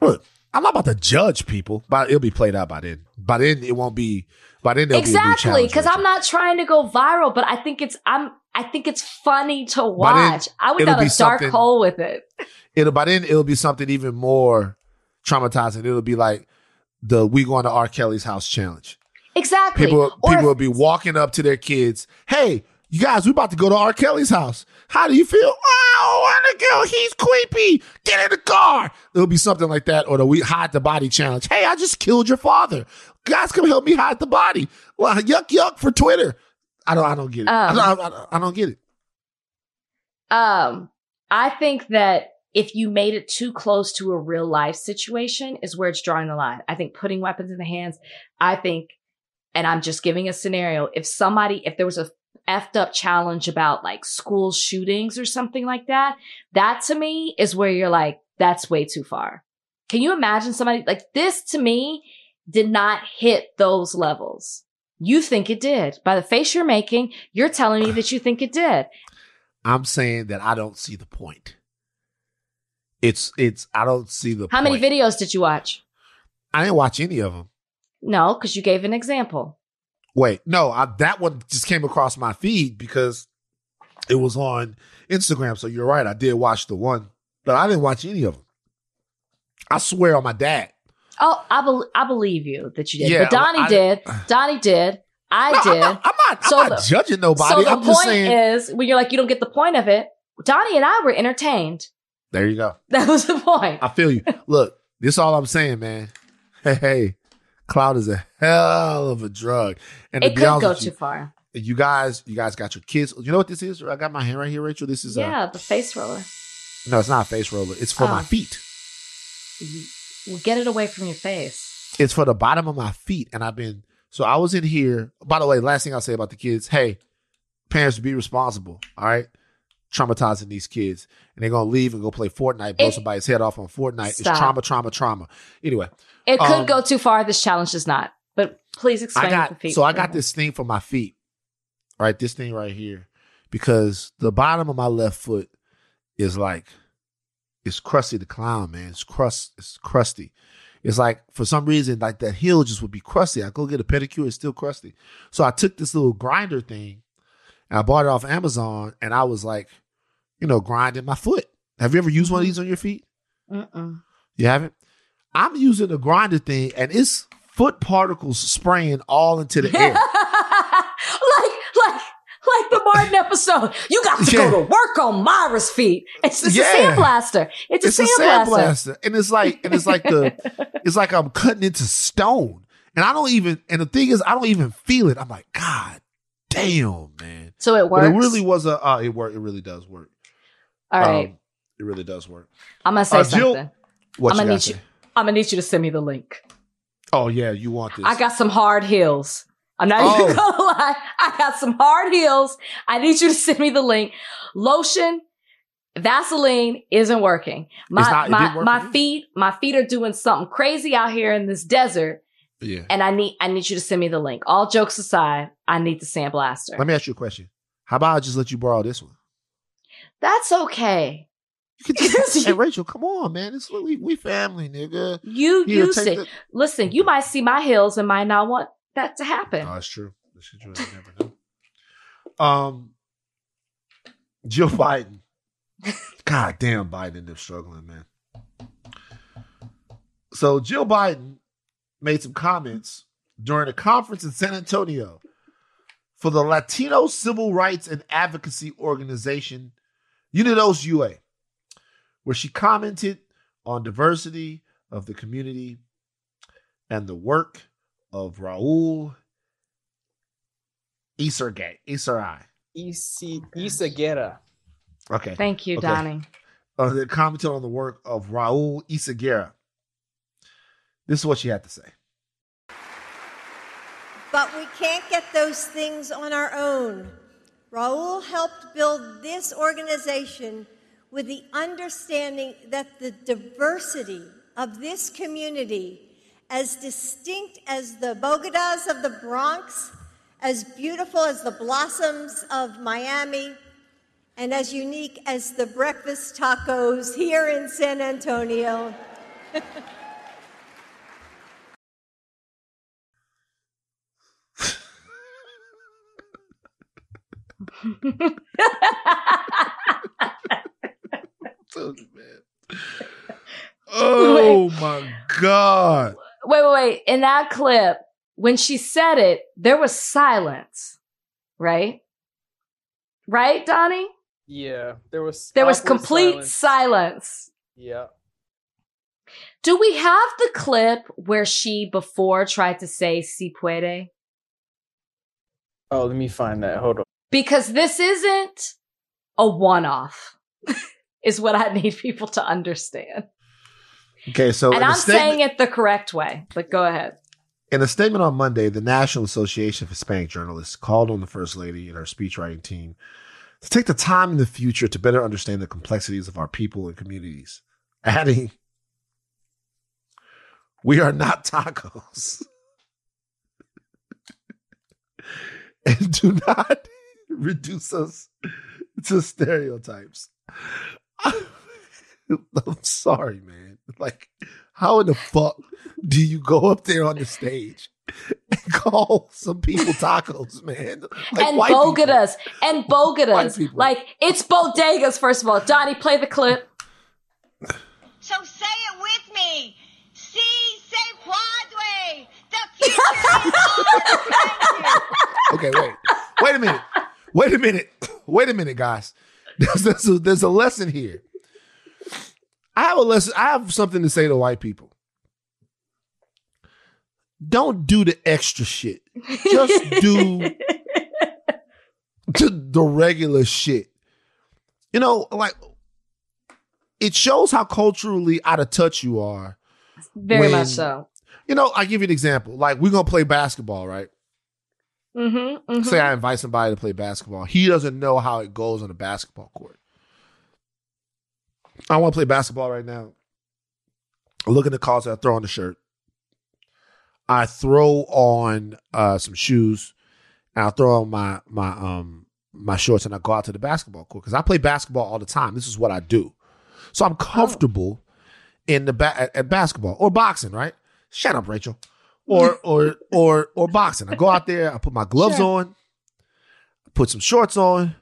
A: Look, I'm not about to judge people, but it'll be played out by then. By then, it won't be. By then, there'll be a new
B: exactly because i'm not trying to go viral but i think it's i'm i think it's funny to
A: But then
B: watch i went down a dark hole with it
A: It'll by then it'll be something even more traumatizing. It'll be like the "We Going to R. Kelly's House" challenge.
B: Exactly
A: People
B: Or
A: people
B: if-
A: will be walking up to their kids. Hey, you guys, we about to go to R. Kelly's house. How do you feel? Oh, I want to go. He's creepy. Get in the car. It'll be something like that, or the we hide the body challenge. Hey, I just killed your father. Guys, come help me hide the body. Well, yuck yuck for Twitter. I don't. I don't get it. I,
B: Um,
A: don't, I, don't- I don't get it.
B: um i think that if you made it too close to a real life situation is where it's drawing the line i think putting weapons in the hands i think and i'm just giving a scenario. If somebody if there was a effed up challenge about like school shootings or something like that that to me is where you're like that's way too far. Can you imagine somebody like this to me did not hit those levels. You think it did. By the face you're making you're telling me that you think it did.
A: I'm saying that I don't see the point. It's it's I don't see the
B: how many videos did you watch?
A: I didn't watch any of them.
B: No because you gave an example
A: Wait, no, I, that one just came across my feed because it was on Instagram. So you're right, I did watch the one, but I didn't watch any of them. I swear on my dad.
B: oh i, bel I believe you that you did
A: Yeah,
B: but donnie
A: I-
B: did donnie did i
A: No,
B: did
A: I'm not. I'm not, I'm
B: So
A: not
B: the-
A: judging
B: so
A: nobody.
B: the
A: I'm
B: point
A: saying.
B: is when you're like you don't get the point of it Donnie and I were entertained.
A: There you go.
B: That was the point.
A: I feel you. Look, this is all I'm saying, man. Hey, hey, cloud is a hell of a drug. And
B: It could go too
A: you,
B: far.
A: you guys, you guys got your kids. You know what this is? I got my hand right here, Rachel. This is
B: Yeah, the face roller.
A: no, it's not a face roller. It's for
B: Oh.
A: my feet.
B: Well, get it away from your face.
A: It's for the bottom of my feet. And I've been so I was in here. By the way, last thing I'll say about the kids, hey, parents be responsible. All right. Traumatizing these kids. And they're gonna leave and go play Fortnite, blow
B: It-
A: somebody's head off on Fortnite.
B: Stop.
A: It's trauma, trauma, trauma. Anyway.
B: It could
A: Um,
B: go too far. This challenge does not. But please explain
A: I got so I got
B: me.
A: this thing for my feet, right? This thing right here, because the bottom of my left foot is like it's crusty the clown, man. It's crust, it's crusty. It's like for some reason, like that heel just would be crusty. I go get a pedicure, it's still crusty. So I took this little grinder thing and I bought it off Amazon, and I was like, you know, grinding my foot. Have you ever used one of these on your feet?
B: Mm-mm.
A: You haven't? I'm using the grinder thing, and it's foot particles spraying all into the air.
B: like, like, like the Martin episode. You got to
A: Yeah.
B: go to work on Myra's feet. It's, it's
A: Yeah.
B: a sandblaster. It's,
A: it's
B: a sandblaster.
A: and it's like, and it's like the, it's like I'm cutting into stone, and I don't even. And the thing is, I don't even feel it. I'm like, God damn, man.
B: So it
A: But
B: works.
A: it really was a. Uh, it worked. It really does work.
B: All right.
A: Um, it really does work.
B: I'm gonna say
A: uh, Jill-
B: something.
A: What
B: I'm
A: you
B: gonna need
A: to
B: you.
A: say?
B: I'm gonna need you to send me the link.
A: Oh yeah, you want this?
B: I got some hard heels. I'm not
A: Oh.
B: even gonna lie. I got some hard heels. I need you to send me the link. Lotion, Vaseline isn't working. My
A: not-
B: my
A: work
B: my feet my feet are doing something crazy out here in this desert,
A: yeah.
B: and I need I need you to send me the link. All jokes aside, I need the sandblaster.
A: Let me ask you a question. How about I just let you borrow this one?
B: That's okay.
A: You can just, hey Rachel, come on, man. It's we we family, nigga.
B: You
A: Here,
B: use it.
A: the-
B: Listen, you might see my heels and might not want that to happen.
A: Oh, that's true. That's true. You never know. Um, Joe Biden. God damn, Biden and them struggling, man. So Jill Biden made some comments during a conference in San Antonio for the Latino Civil Rights and Advocacy Organization, UnidosUS, where she commented on diversity of the community and the work of Raul Isergay. Iserai.
H: Isi Isagera.
A: Okay.
B: Thank you,
A: Okay.
B: Donnie.
A: Uh, they commented on the work of Raul Yzaguirre. This is what she had to say.
I: But we can't get those things on our own. Raul helped build this organization with the understanding that the diversity of this community, as distinct as the Bogotas of the Bronx, as beautiful as the blossoms of Miami, and as unique as the breakfast tacos here in San Antonio.
A: Oh my God.
B: Wait, wait, wait. In that clip, when she said it, there was silence, right? Right, Donnie?
H: Yeah, there was
B: There was complete
H: silence.
B: silence.
H: Yeah.
B: Do we have the clip where she before tried to say si puede?
H: Oh, let me find that. Hold on.
B: Because this isn't a one off, is what I need people to understand.
A: Okay, so
B: and I'm
A: statement,
B: saying it the correct way, but go ahead.
A: in a statement on Monday, the National Association of Hispanic Journalists called on the First Lady and her speechwriting team to take the time in the future to better understand the complexities of our people and communities, adding, We are not tacos. and do not reduce us to stereotypes. I'm sorry, man. Like, how in the fuck do you go up there on the stage and call some people tacos, man? Like
B: and
A: white people.
B: and bogatas. Like it's bodegas, first of all. Donnie, play the clip.
I: So say it with me. Si se puede. The future is ours. Thank you.
A: Okay, wait. Wait a minute. Wait a minute. Wait a minute, guys. there's, there's, a, there's a lesson here. I have a lesson. I have something to say to white people. Don't do the extra shit. Just do the regular shit. You know, like it shows how culturally out of touch you are.
B: Very
A: when-
B: much so.
A: You know, I give you an example. Like we're gonna play basketball, right?
B: Mm-hmm,
A: Say I invite somebody to play basketball. He doesn't know how it goes on a basketball court. I want to play basketball right now. I look at the calls. I throw on the shirt. I throw on uh, some shoes. And I throw on my my um my shorts and I go out to the basketball court because I play basketball all the time. This is what I do, so I'm comfortable in the ba- at basketball or boxing. Right? Shut up, Rachel. Or or or or boxing. I go out there. I put my gloves
B: Sure.
A: on. Put some shorts on.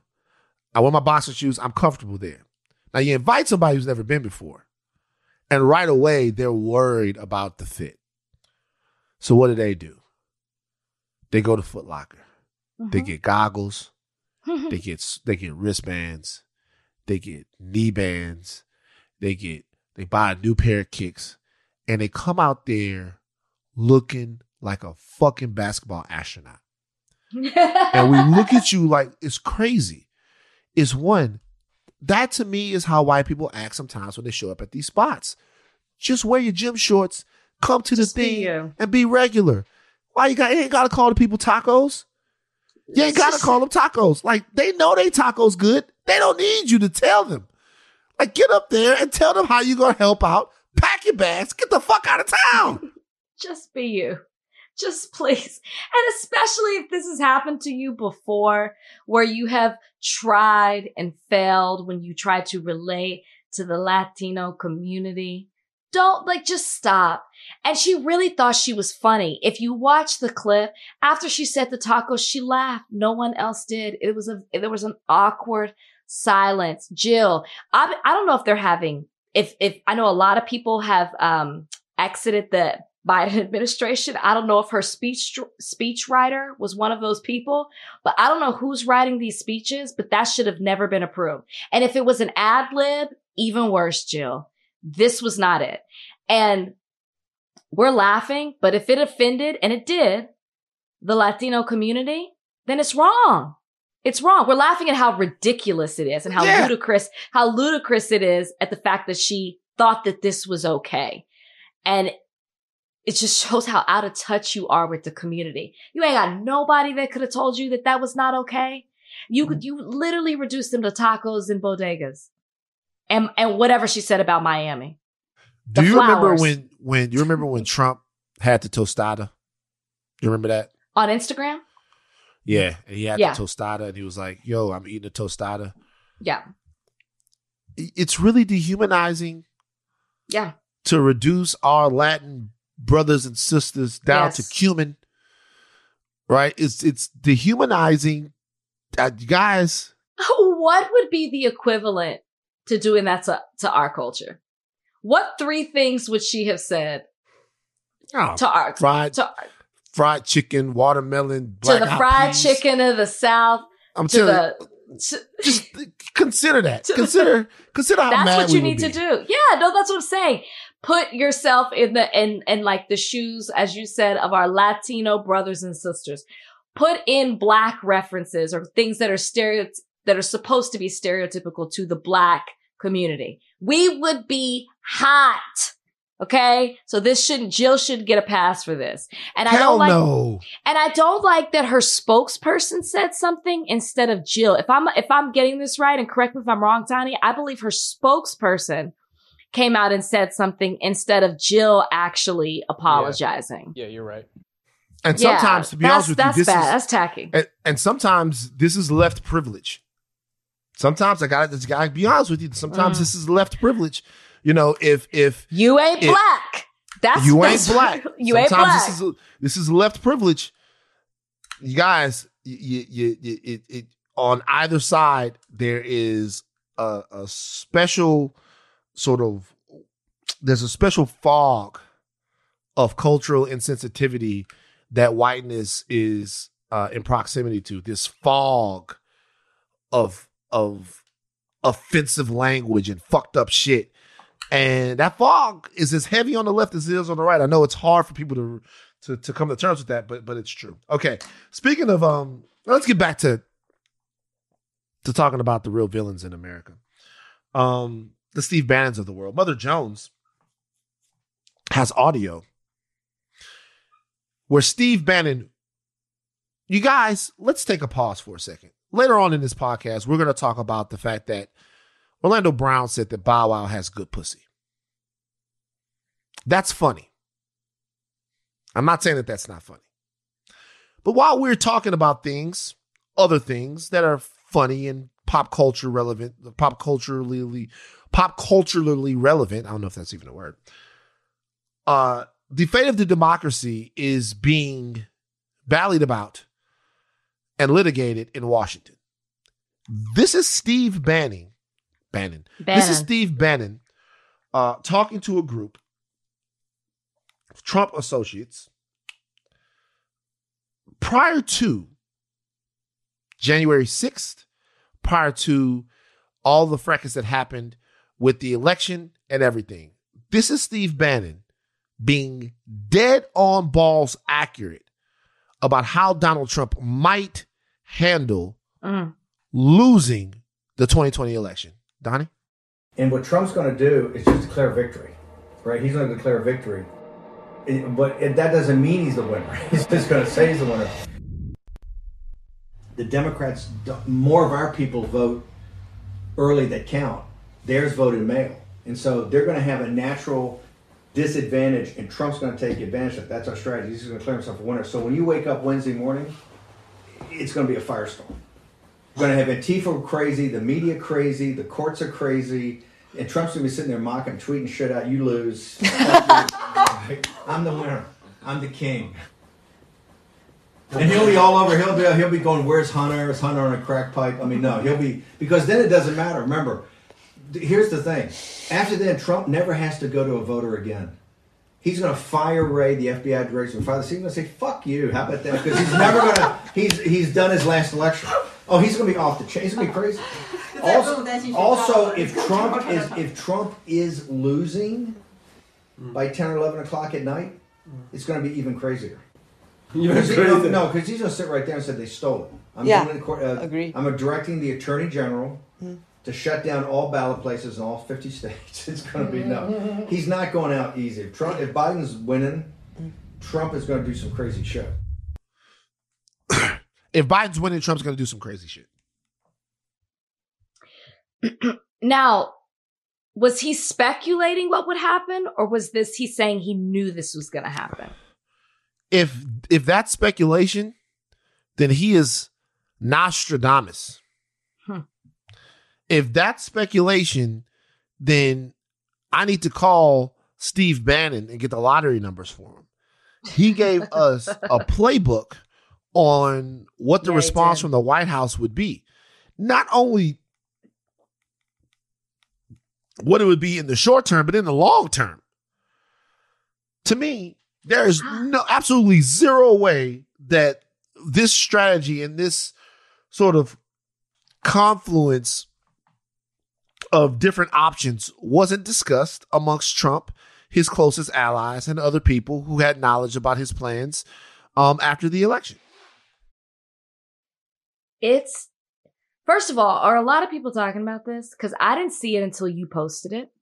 A: I wear my boxing shoes. I'm comfortable there. Now you invite somebody who's never been before, and right away they're worried about the fit. So what do they do? They go to Foot Locker. They
B: Mm-hmm.
A: get goggles. they get they get wristbands. They get knee bands. They get they buy a new pair of kicks, and they come out there looking like a fucking basketball astronaut. And we look at you like it's crazy. It's one. That to me is how white people act sometimes when they show up at these spots. Just wear your gym shorts, come to the
B: Just
A: thing,
B: you.
A: and be regular. Why you got you ain't gotta call the people tacos? You ain't gotta call them tacos. Like they know they tacos good. They don't need you to tell them. Like get up there and tell them how you gonna help out. Pack your bags, get the fuck out of town.
B: Just be you. Just please. And especially if this has happened to you before, where you have tried and failed when you try to relate to the Latino community. Don't like just stop. And she really thought she was funny. If you watch the clip, after she said the tacos, she laughed. No one else did. It was a there was an awkward silence. Jill, I I don't know if they're having if if I know a lot of people have um exited the Biden administration. I don't know if her speech speech writer was one of those people, but I don't know who's writing these speeches, but that should have never been approved. And if it was an ad lib, even worse, Jill. This was not it. And we're laughing, but if it offended, and it did, the Latino community, then it's wrong. It's wrong. We're laughing at how ridiculous it is and how
A: Yeah.
B: ludicrous, how ludicrous it is at the fact that she thought that this was okay. And it just shows how out of touch you are with the community. You ain't got nobody that could have told you that that was not okay. You could, mm-hmm. you literally reduced them to tacos and bodegas and, and whatever she said about Miami.
A: Do
B: The
A: you remember when when you remember when Trump had the tostada? You remember that?
B: On Instagram?
A: Yeah, and he had
B: Yeah.
A: the tostada, and he was like, "Yo, I'm eating a tostada."
B: Yeah.
A: It's really dehumanizing
B: Yeah.
A: to reduce our Latin brothers and sisters down
B: Yes.
A: to cumin. Right? It's it's dehumanizing, uh, guys.
B: what would be the equivalent to doing that to, to our culture? What three things would she have said
A: Oh,
B: to our
A: fried
B: to,
A: fried chicken, watermelon,
B: to the fried
A: peas.
B: chicken of the South?
A: I'm
B: to
A: telling
B: the
A: you,
B: to-
A: just consider that. Consider consider how
B: that's
A: mad
B: what
A: we
B: you
A: would
B: need to do. Yeah, no, that's what I'm saying. Put yourself in the in in like the shoes, as you said, of our Latino brothers and sisters. Put in black references or things that are stereo that are supposed to be stereotypical to the black community. We would be hot. Okay. So this shouldn't, Jill should get a pass for this. And I don't like,
A: no.
B: and I don't like that her spokesperson said something instead of Jill. If I'm if I'm getting this right, and correct me if I'm wrong, Tanya, I believe her spokesperson came out and said something instead of Jill actually apologizing.
H: Yeah, you're right.
A: And
B: Yeah,
A: sometimes, to be honest with you,
B: that's
A: this
B: bad.
A: is
B: that's tacky.
A: and, and sometimes this is left privilege. Sometimes I got to gotta be honest with you. Sometimes
B: Mm.
A: this is left privilege. You know, if if
B: You ain't
A: it-
B: black. That's
A: you ain't
B: that's-
A: black,
B: you ain't
A: sometimes
B: black.
A: This is this is left privilege. You guys, you, you, you, it, it, on either side there is a, a special sort of there's a special fog of cultural insensitivity that whiteness is uh, in proximity to. This fog of of offensive language and fucked up shit. And that fog is as heavy on the left as it is on the right. I know it's hard for people to to, to come to terms with that, but but it's true. Okay. Speaking of um, let's get back to to talking about the real villains in America. Um, the Steve Bannons of the world. Mother Jones has audio where Steve Bannon. You guys, let's take a pause for a second. Later on in this podcast, we're going to talk about the fact that Orlando Brown said that Bow Wow has good pussy. That's funny. I'm not saying that that's not funny. But while we're talking about things, other things that are funny and pop culture relevant, the pop culturally, pop culturally relevant, I don't know if that's even a word. Uh, the fate of the democracy is being ballied about and litigated in Washington. This is Steve Bannon. Bannon. This is Steve Bannon uh, talking to a group of Trump associates prior to January 6th, prior to all the fracas that happened with the election and everything. This is Steve Bannon being dead on balls accurate about how Donald Trump might handle
B: Mm.
A: losing the 2020 election. Donnie?
J: And what Trump's going to do is just declare victory, right? He's going to declare victory. It- but it, that doesn't mean he's the winner. He's just going to say he's the winner. The Democrats, more of our people vote early that count. Theirs voted mail. And so they're going to have a natural disadvantage, and Trump's going to take advantage of it. That's our strategy. He's going to declare himself a winner. So when you wake up Wednesday morning, it's going to be a firestorm. We're going to have Antifa crazy, the media crazy, the courts are crazy, and Trump's going to be sitting there mocking, tweeting shit out. You lose. I'm the winner. I'm the king. And he'll be all over. He'll be he'll be going. Where's Hunter? Is Hunter on a crack pipe? I mean, no. He'll be because then it doesn't matter. Remember, here's the thing. After then, Trump never has to go to a voter again. He's going to fire Ray, the FBI director, and fire the He's going to say, "Fuck you." How about that? Because he's never going to. He's he's done his last election. Oh, he's going to be off the chain. He's going to be crazy. Also, also, if Trump is if Trump is losing mm. by ten or eleven o'clock at night, mm. it's going to be even crazier.
K: Even
J: Because he-
K: crazier.
J: No, because he's going to sit right there and say they stole it. I'm
K: Yeah,
J: doing it in court, uh,
K: agree.
J: I'm directing the attorney general to shut down all ballot places in all 50 states. It's going to be no. He's not going out easy. If Trump, if Biden's winning, Trump is going to do some crazy shit.
A: If Biden's winning, Trump's going to do some crazy shit.
B: Now, was he speculating what would happen, or was this he saying he knew this was going to happen?
A: If if that's speculation, then he is Nostradamus. If that's speculation, then I need to call Steve Bannon and get the lottery numbers for him. He gave us a playbook on what the
B: Yeah,
A: response from the White House would be. Not only what it would be in the short term, but in the long term. To me, there is no absolutely zero way that this strategy and this sort of confluence of different options wasn't discussed amongst Trump, his closest allies, and other people who had knowledge about his plans um, after the election.
B: It's first of all, are a lot of people talking about this? Because I didn't see it until you posted it.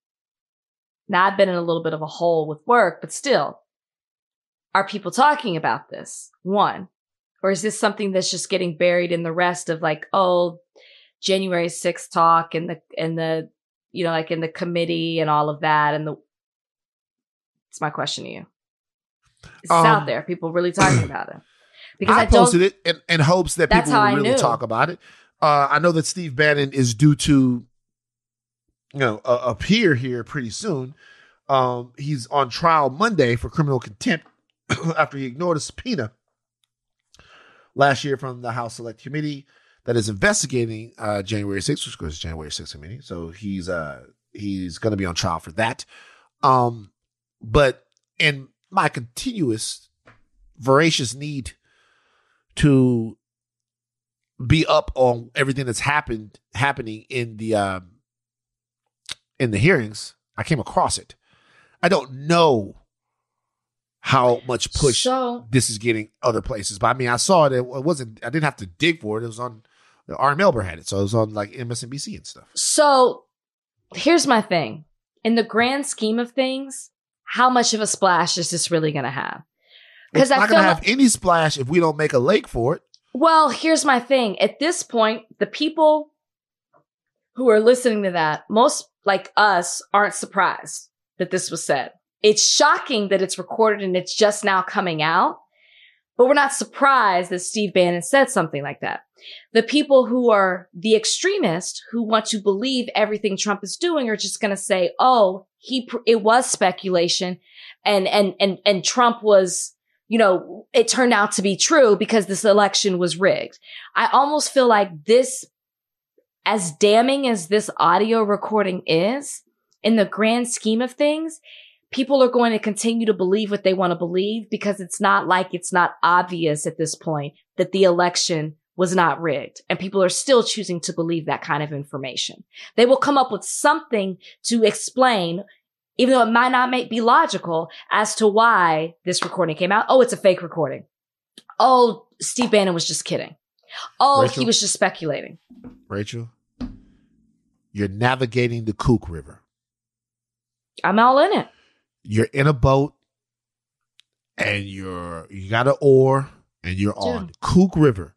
B: Now I've been in a little bit of a hole with work, but still, are people talking about this? One, or is this something that's just getting buried in the rest of like, oh, January 6th talk and the and the you know like in the committee and all of that and the. It's my question to you. It's
A: Um,
B: out there. People really talking about it because I,
A: I
B: don't.
A: posted it in, in hopes that people
B: I
A: really talk about it. Uh, I know that Steve Bannon is due to, you know, uh, appear here pretty soon. Um, he's on trial Monday for criminal contempt after he ignored a subpoena last year from the House Select Committee that is investigating uh, January 6th, which goes January 6th committee. So he's uh he's going to be on trial for that. Um, but in my continuous voracious need to be up on everything that's happened happening in the um in the hearings. I came across it. I don't know how much push
B: So-
A: this is getting other places, but I mean, I saw it. It wasn't. I didn't have to dig for it. It was on. Ari Melber had it, so it was on like MSNBC and stuff.
B: So here's my thing. In the grand scheme of things, how much of a splash is this really going to have?
A: Because
B: I
A: not going to
B: like-
A: have any splash if we don't make a lake for it.
B: Well, here's my thing. At this point, the people who are listening to that, most like us, aren't surprised that this was said. It's shocking that it's recorded and it's just now coming out, but we're not surprised that Steve Bannon said something like that. The people who are the extremists who want to believe everything Trump is doing are just going to say, "Oh, he it was speculation and and and and Trump was you know, it turned out to be true because this election was rigged. I almost feel like this, as damning as this audio recording is, in the grand scheme of things, people are going to continue to believe what they want to believe because it's not like it's not obvious at this point that the election was not rigged. And people are still choosing to believe that kind of information. They will come up with something to explain even though it might not make, be logical as to why this recording came out. Oh, it's a fake recording. Oh, Steve Bannon was just kidding. Oh,
A: Rachel?
B: he was just speculating.
A: Rachel, you're navigating the Kook River.
B: I'm all in it.
A: You're in a boat, and you're you got an oar, and you're
B: Yeah.
A: on Kook River.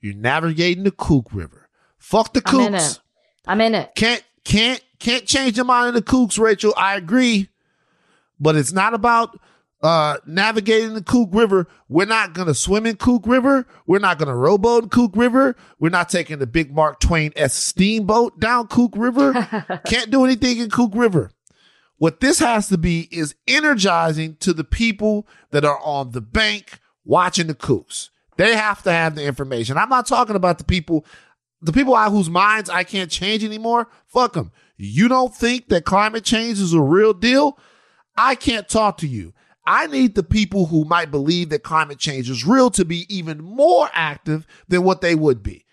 A: You're navigating the Kook River. Fuck the
B: I'm in
A: Kooks.
B: it. I'm in it.
A: Can't can't can't change your mind on the Kooks, Rachel. I agree, but it's not about uh navigating the Kook River. We're not gonna swim in Kook River. We're not gonna rowboat in Kook River. We're not taking the big Mark Twain S steamboat down Kook River. Can't do anything in Kook River. What this has to be is energizing to the people that are on the bank watching the Kooks. They have to have the information. I'm not talking about the people, the people out whose minds I can't change anymore. Fuck them. You don't think that climate change is a real deal? I can't talk to you. I need the people who might believe that climate change is real to be even more active than what they would be.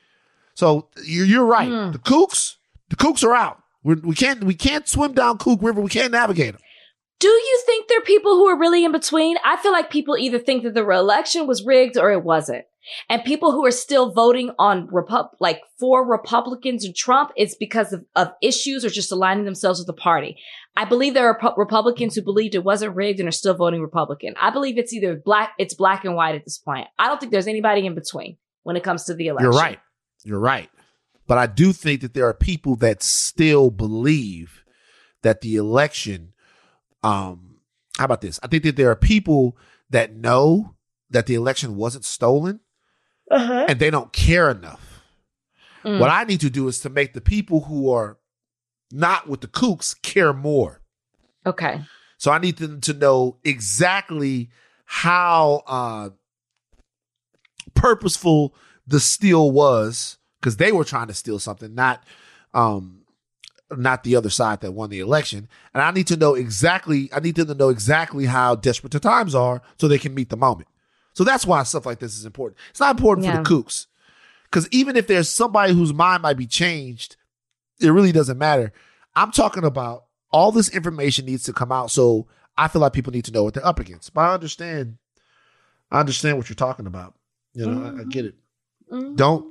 A: So you're, you're right. Hmm. The kooks, the kooks are out. We're, we can't we can't swim down Kook River. We can't navigate them.
B: Do you think there are people who are really in between? I feel like people either think that the election was rigged or it wasn't. And people who are still voting on Repub- like for Republicans and Trump, it's because of, of issues or just aligning themselves with the party. I believe there are Repu- Republicans who believed it wasn't rigged and are still voting Republican. I believe it's either black, it's black and white at this point. I don't think there's anybody in between when it comes to the election.
A: You're right. You're right. But I do think that there are people that still believe that the election, um, how about this? I think that there are people that know that the election wasn't stolen
B: Uh-huh.
A: and they don't care enough.
B: Mm.
A: What I need to do is to make the people who are not with the kooks care more.
B: Okay.
A: So I need them to know exactly how uh, purposeful the steal was because they were trying to steal something, not um, not the other side that won the election. And I need to know exactly. I need them to know exactly how desperate the times are so they can meet the moment. So that's why stuff like this is important. It's not important for the kooks because even if there's somebody whose mind might be changed, it really doesn't matter. I'm talking about all this information needs to come out. So I feel like people need to know what they're up against. But I understand. I understand what you're talking about. You know, I, I get it.
B: Mhm.
A: Don't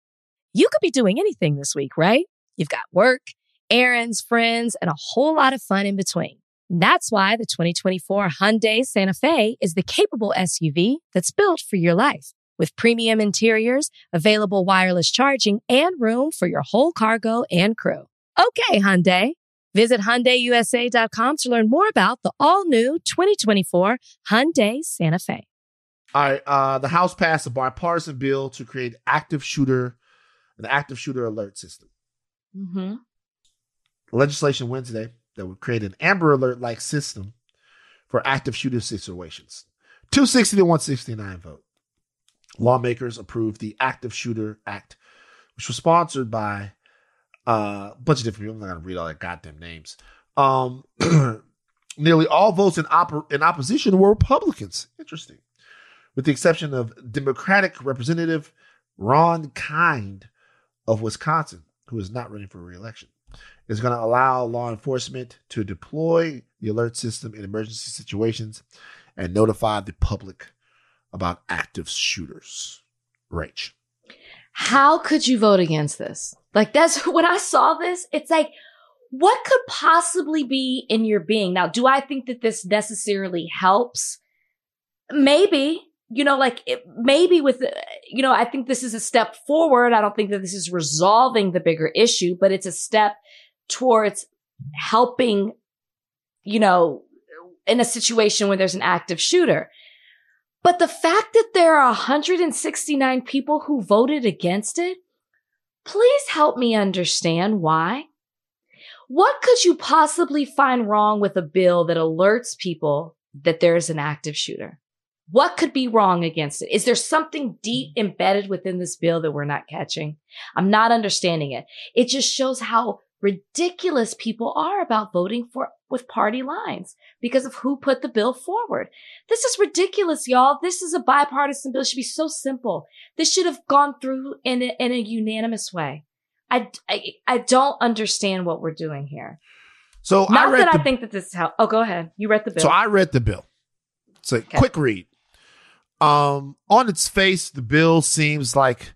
K: You could be doing anything this week, right? You've got work, errands, friends, and a whole lot of fun in between. That's why the 2024 Hyundai Santa Fe is the capable SUV that's built for your life. With premium interiors, available wireless charging, and room for your whole cargo and crew. Okay, Hyundai. Visit HyundaiUSA.com to learn more about the all-new 2024 Hyundai Santa Fe.
A: All right. Uh, the House passed a bipartisan bill to create active shooter, an active shooter alert system.
B: Mm-hmm.
A: Legislation Wednesday that would create an Amber Alert like system for active shooter situations. 260 to 169 vote. Lawmakers approved the Active Shooter Act, which was sponsored by uh, a bunch of different people. I'm not going to read all their goddamn names. Um, nearly all votes in, op- in opposition were Republicans. Interesting. With the exception of Democratic Representative Ron Kind of Wisconsin, who is not running for reelection is going to allow law enforcement to deploy the alert system in emergency situations and notify the public about active shooters. Rach.
B: How could you vote against this? Like that's when I saw this, it's like, what could possibly be in your being? Now, do I think that this necessarily helps? Maybe, you know, like it, maybe with, uh, you know, I think this is a step forward. I don't think that this is resolving the bigger issue, but it's a step towards helping, you know, in a situation where there's an active shooter. But the fact that there are 169 people who voted against it, please help me understand why. What could you possibly find wrong with a bill that alerts people that there's an active shooter? What could be wrong against it? Is there something deep embedded within this bill that we're not catching? I'm not understanding it. It just shows how ridiculous people are about voting for with party lines because of who put the bill forward. This is ridiculous, y'all. This is a bipartisan bill. It should be so simple. This should have gone through in a, in a unanimous way. I, I, I don't understand what we're doing here.
A: So
B: Not
A: I read
B: that
A: the,
B: I think that this is how. Oh, go ahead. You read the bill.
A: So I read the bill. It's a quick read. Um, on its face, the bill seems like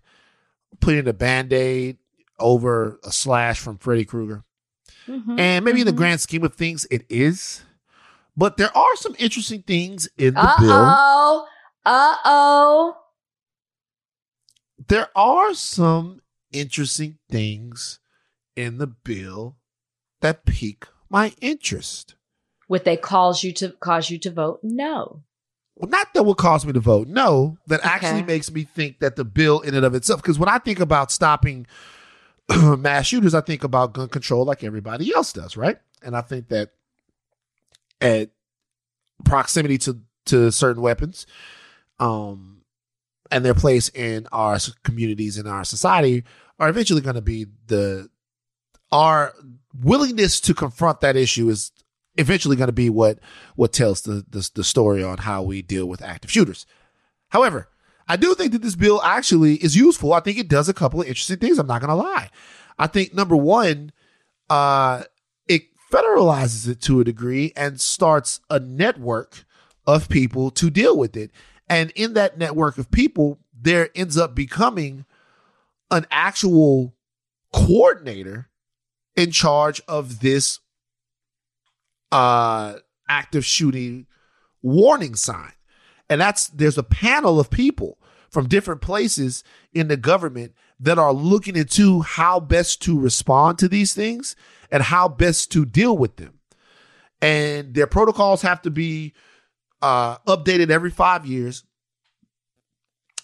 A: putting a band-aid over a slash from Freddy Krueger.
B: Mhm,
A: And maybe in the
B: mhm.
A: grand scheme of things, it is. But there are some interesting things in the bill.
B: Uh-oh. Uh-oh.
A: There are some interesting things in the bill that pique my interest.
B: Would they cause you to cause you to vote? No.
A: Well, not that would cause me to vote. No, that actually makes me think that the bill in and of itself, because when I think about stopping mass shooters, I think about gun control like everybody else does, right? And I think that at proximity to to certain weapons, um, and their place in our communities in our society are eventually going to be the our willingness to confront that issue is eventually going to be what what tells the, the the story on how we deal with active shooters. However, I do think that this bill actually is useful. I think it does a couple of interesting things. I'm not going to lie. I think number one, uh, it federalizes it to a degree and starts a network of people to deal with it. And in that network of people, there ends up becoming an actual coordinator in charge of this uh active shooting warning sign. And that's there's a panel of people from different places in the government that are looking into how best to respond to these things and how best to deal with them. And their protocols have to be uh, updated every five years.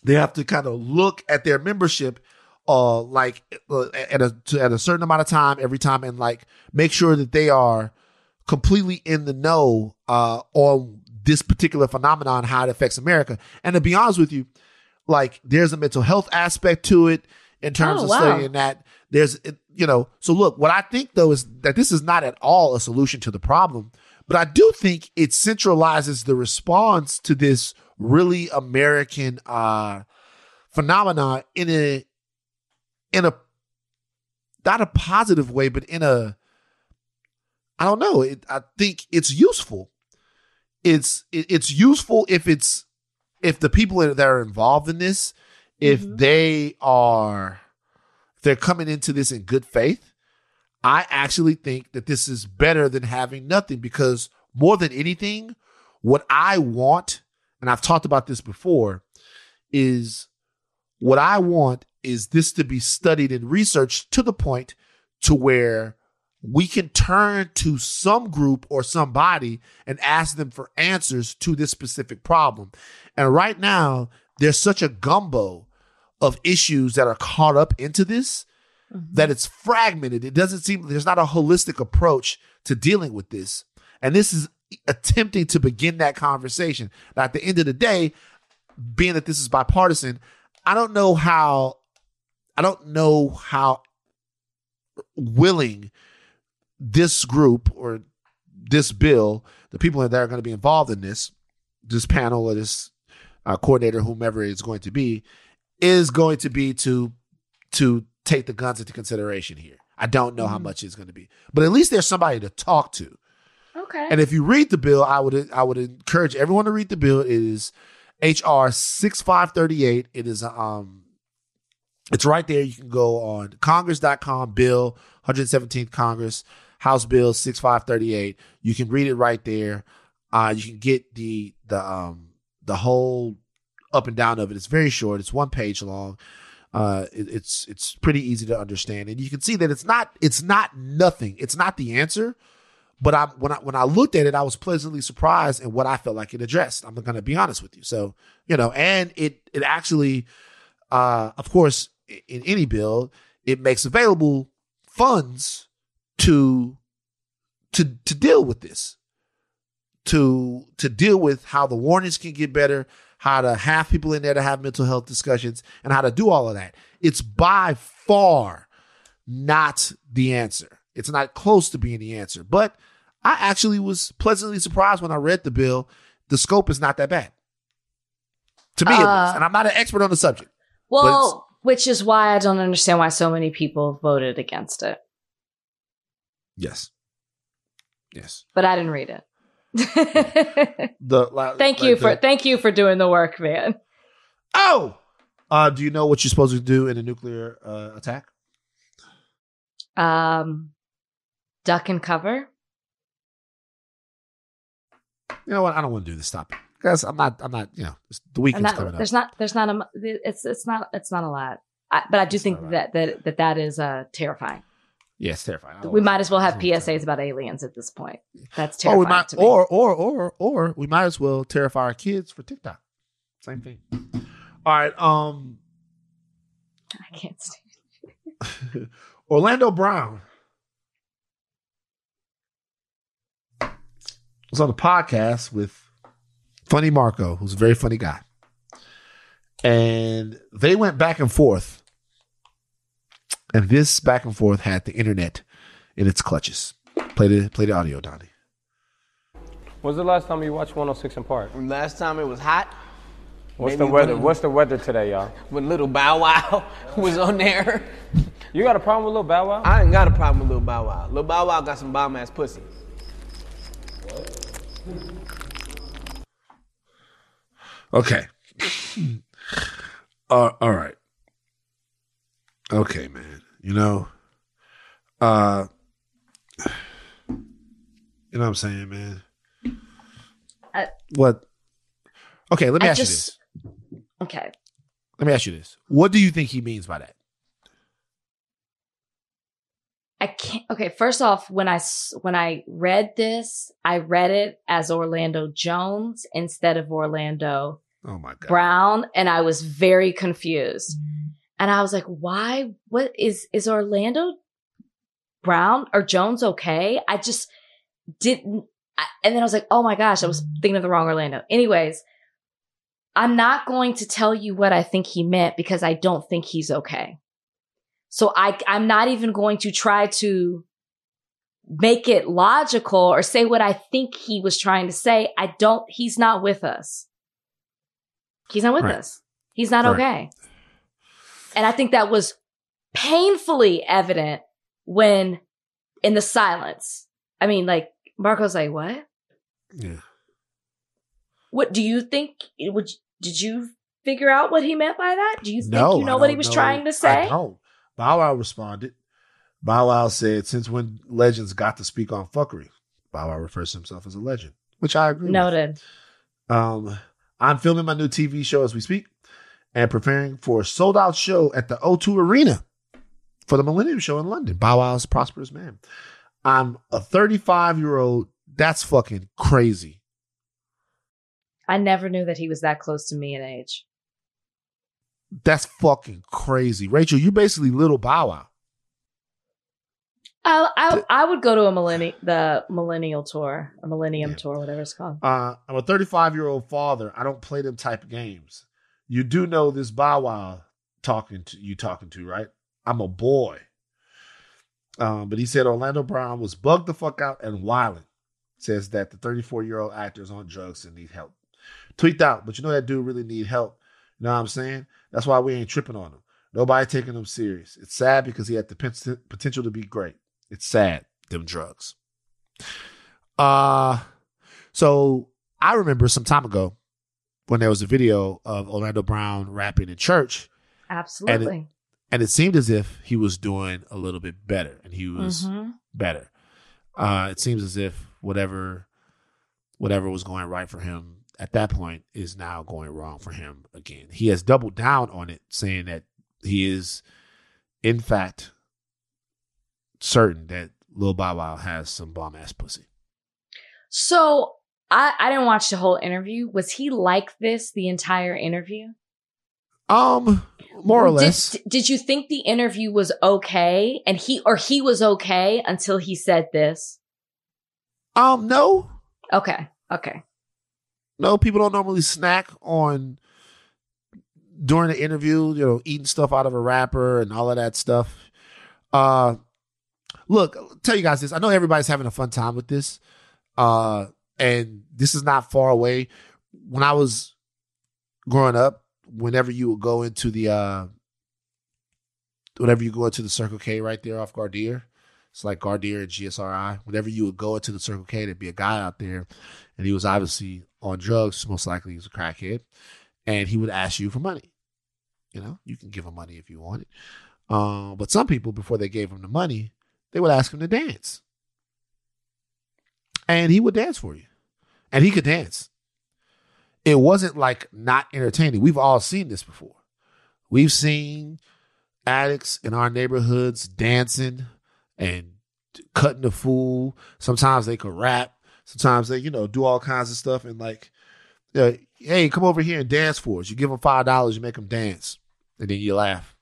A: They have to kind of look at their membership, uh, like uh, at a at a certain amount of time every time, and like make sure that they are completely in the know uh, on this particular phenomenon, how it affects America. And to be honest with you, like there's a mental health aspect to it in terms
B: Oh,
A: of
B: wow.
A: studying that. There's, you know, so look, what I think though is that this is not at all a solution to the problem, but I do think it centralizes the response to this really American uh phenomenon in a in a not a positive way, but in a I don't know. It, I think it's useful. It's it, it's useful if it's if the people that are involved in this, if mm-hmm. they are they're coming into this in good faith. I actually think that this is better than having nothing because more than anything, what I want, and I've talked about this before, is what I want is this to be studied and researched to the point to where we can turn to some group or somebody and ask them for answers to this specific problem. And right now, there's such a gumbo of issues that are caught up into this mm-hmm. that it's fragmented. It doesn't seem there's not a holistic approach to dealing with this. And this is attempting to begin that conversation. Now, at the end of the day, being that this is bipartisan, I don't know how I don't know how willing this group or this bill, the people that are going to be involved in this, this panel or this uh, coordinator, whomever it's going to be, is going to be to to take the guns into consideration here. I don't know how much it's going to be, but at least there's somebody to talk to.
B: Okay.
A: And if you read the bill, I would I would encourage everyone to read the bill. It is HR six five thirty eight. It is um, it's right there. You can go on Congress.com bill 117th Congress House Bill 6538. You can read it right there. Uh, you can get the the um the whole up and down of it. It's very short. It's one page long. Uh, it- it's it's pretty easy to understand, and you can see that it's not it's not nothing. It's not the answer, but I when I when I looked at it, I was pleasantly surprised in what I felt like it addressed. I'm going to be honest with you. So you know, and it it actually, uh, of course, in any bill, it makes available funds to to to deal with this to to deal with how the warnings can get better how to have people in there to have mental health discussions and how to do all of that. It's by far not the answer. It's not close to being the answer. But i actually was pleasantly surprised when i read the bill. The scope is not that bad. To me at
B: Uh,
A: least. And i'm not an expert on the subject
B: Well, which is why I don't understand why so many people voted against it.
A: Yes yes
B: But I didn't read it.
A: the
B: thank
A: like
B: you
A: the-
B: for thank you for doing the work, man.
A: Oh, uh, do you know what you're supposed to do in a nuclear uh, attack?
B: Um, duck and cover.
A: You know what? I don't want to do this topic because I'm not. I'm not. You know, it's- the weekend's
B: that-
A: coming up.
B: there's not there's not a it's it's not it's not a lot. I, but I do think that that that that is uh terrifying.
A: Yeah, it's terrifying.
B: We might as well have PSAs about aliens at this point. That's
A: Or
B: terrifying
A: we might,
B: to me.
A: or or or or we might as well terrify our kids for TikTok. Same thing. All right. Um,
B: I can't stand.
A: Orlando Brown was on a podcast with Funny Marco, who's a very funny guy, and they went back and forth. And this back and forth had the internet in its clutches. Play the play the audio, Donnie.
L: When's the last time you watched 106 & Park?
M: Last time it was hot.
L: What's
M: Made
L: the weather?
M: wanna-
L: What's the weather today, y'all?
M: When little Bow Wow was on there.
L: You got a problem with little Bow Wow?
M: I ain't got a problem with little Bow Wow. Little Bow Wow got some bomb ass pussy.
A: Okay. uh, all right. Okay, man. You know, uh, you know what I'm saying, man.
B: I-
A: What? Okay, let me
B: I
A: ask you this.
B: Okay.
A: Let me ask you this. What do you think he means by that?
B: I can't. Okay, first off, when I when I read this, I read it as Orlando Jones instead of Orlando
A: Oh my god.
B: Brown, and I was very confused. And I was like, "Why? What is is Orlando Brown or Jones okay?" I just didn't. I, and then I was like, "Oh my gosh, I was thinking of the wrong Orlando." Anyways, I'm not going to tell you what I think he meant because I don't think he's okay. So I, I'm not even going to try to make it logical or say what I think he was trying to say. I don't, he's not with us. He's not with
N: Right.
B: us. He's not
N: Right.
B: okay. And I think that was painfully evident when in the silence. I mean, like, Marco's like, what?
A: Yeah.
B: What do you think? Would, did you figure out what he meant by that? Do you think
A: no,
B: you know what he was
A: know.
B: trying to say?
A: I don't. Bow Wow responded. Bow Wow said, "Since when legends got to speak on fuckery?" Bow Wow refers to himself as a legend, which I agree. with.
B: Noted.
A: Um, I'm filming my new TV show as we speak and preparing for a sold out show at the O2 Arena for the Millennium Show in London. Bow Wow's prosperous man. I'm a 35 year old. That's fucking crazy.
B: I never knew that he was that close to me in age.
A: That's fucking crazy. Rachel, you basically little Bow Wow.
B: I I, I would go to a millennial the millennial tour, a millennium tour, whatever it's called.
A: Uh, I'm a 35 year old father. I don't play them type of games. You do know this Bow Wow talking to you talking to, right? I'm a boy. Um, but he said Orlando Brown was bugged the fuck out and wilding. Says that the 34 year old actor is on drugs and need help. Tweaked out, but you know that dude really need help. You know what I'm saying? That's why we ain't tripping on him. Nobody taking him serious. It's sad because he had the potential to be great. It's sad, them drugs. Uh so I remember some time ago when there was a video of Orlando Brown rapping in church.
B: Absolutely.
A: And it, and it seemed as if he was doing a little bit better and he was
B: Mhm.
A: better. Uh it seems as if whatever whatever was going right for him at that point is now going wrong for him again. He has doubled down on it, saying that he is in fact certain that Lil Bow Wow has some bomb ass pussy.
B: So I I didn't watch the whole interview. Was he like this the entire interview?
A: Um, more or
B: Did-
A: less.
B: Did, you think the interview was okay, and he or he was okay until he said this?
A: Um, no,
B: Okay. Okay.
A: no, people don't normally snack on during the interview, you know, eating stuff out of a wrapper and all of that stuff. Uh look, I'll tell you guys this. I know everybody's having a fun time with this. Uh and this is not far away. When I was growing up, whenever you would go into the uh whenever you go into the Circle K right there off Gardere, it's like Gardere and GSRI. Whenever you would go into the Circle K, there'd be a guy out there, and he was obviously on drugs. Most likely, he was a crackhead, and he would ask you for money. You know, you can give him money if you want it. Um, but some people, before they gave him the money, they would ask him to dance, and he would dance for you, and he could dance. It wasn't like not entertaining. We've all seen this before. We've seen addicts in our neighborhoods dancing and cutting the fool. Sometimes they could rap. Sometimes they, you know, do all kinds of stuff. And like, uh, hey, come over here and dance for us. You give them five dollars, you make them dance, and then you laugh.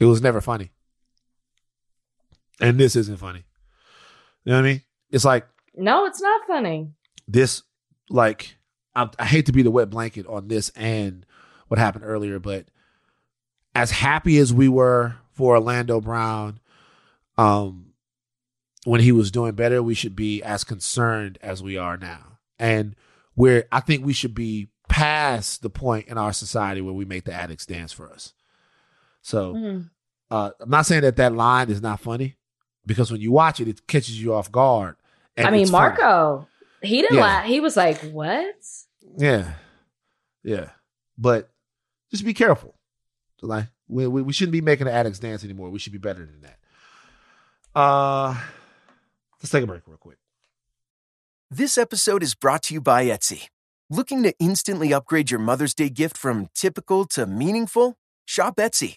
A: It was never funny, and this isn't funny. You know what I mean? It's like
B: No, it's not funny.
A: this like I, I hate to be the wet blanket on this and what happened earlier, but as happy as we were for Orlando Brown, um, when he was doing better, we should be as concerned as we are now. And where I think we should be past the point in our society where we make the addicts dance for us. So
B: Mhm.
A: uh, I'm not saying that that line is not funny because when you watch it, it catches you off guard. And
B: I mean,
A: it's funny.
B: Marco, he didn't
A: Yeah.
B: laugh. He was like, "What?"
A: Yeah, yeah, but just be careful. Like we, we we shouldn't be making the addicts dance anymore. We should be better than that. Uh, let's take a break real quick.
N: This episode is brought to you by Etsy. Looking to instantly upgrade your Mother's Day gift from typical to meaningful? Shop Etsy.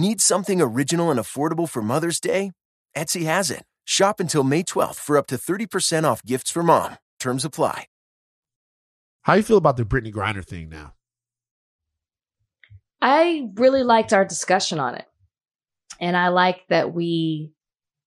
N: Need something original and affordable for Mother's Day? Etsy has it. Shop until May 12th for up to 30% off gifts for mom. Terms apply.
A: How you feel about the Brittney Griner thing now?
B: I really liked our discussion on it. And I like that we,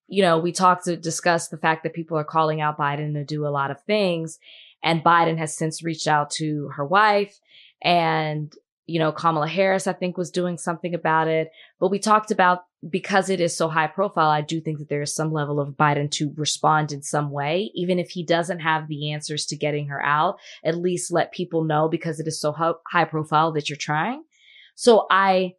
B: you know, we talked to discuss the fact that people are calling out Biden to do a lot of things. And Biden has since reached out to her wife and you know, Kamala Harris, I think, was doing something about it. But we talked about because it is so high profile, I do think that there is some level of Biden to respond in some way, even if he doesn't have the answers to getting her out, at least let people know because it is so high profile that you're trying. So I,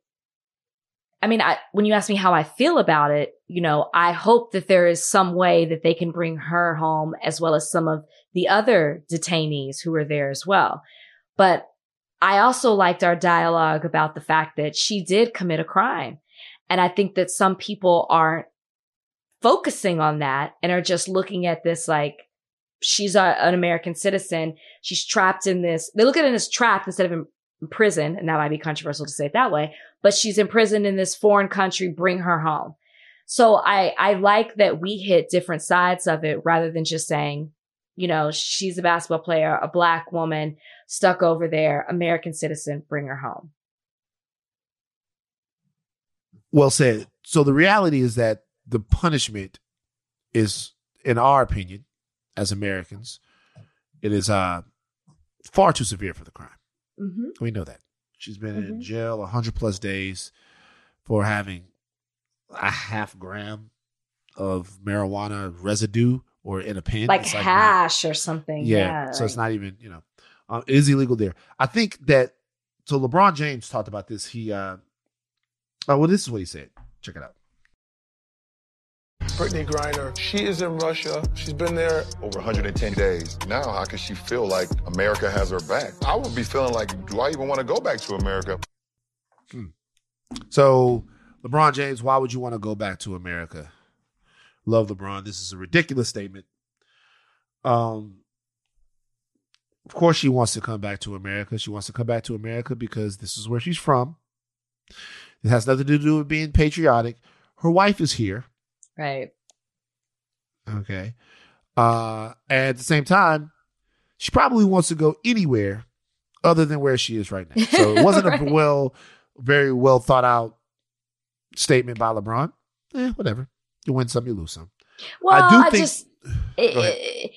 B: I mean, I, when you ask me how I feel about it, you know, I hope that there is some way that they can bring her home as well as some of the other detainees who are there as well. But I also liked our dialogue about the fact that she did commit a crime. And I think that some people aren't focusing on that and are just looking at this like she's a, an American citizen. She's trapped in this. They look at it as trapped instead of in, in prison. And that might be controversial to say it that way, but she's imprisoned in this foreign country. Bring her home. So I, I like that we hit different sides of it rather than just saying, you know, she's a basketball player, a black woman stuck over there, American citizen, bring her home.
A: Well said. So the reality is that the punishment is, in our opinion, as Americans, it is uh, far too severe for the crime.
B: Mm-hmm.
A: We know that. She's been
B: Mm-hmm.
A: in jail 100 plus days for having a half gram of marijuana residue or in a pen.
B: Like
A: not-
B: hash or something.
A: yeah.
B: Yeah.
A: so it's not even, you know, uh, it is illegal there. I think that, so LeBron James talked about this. He, uh, oh, well, this is what he said. Check it out.
O: Brittney Griner, she is in Russia. She's been there
P: over 110 days. Now, how can she feel like America has her back? I would be feeling like, do I even want to go back to America?
A: So, LeBron James, why would you want to go back to America? Love LeBron. This is a ridiculous statement. Um, of course, she wants to come back to America. She wants to come back to America because this is where she's from. It has nothing to do with being patriotic. Her wife is here.
B: Right.
A: Okay. Uh, and at the same time, she probably wants to go anywhere other than where she is right now. So it wasn't a well, very well thought out statement by LeBron. Eh, whatever. You win some, you lose some.
B: Well,
A: I do
B: I,
A: think-
B: just it-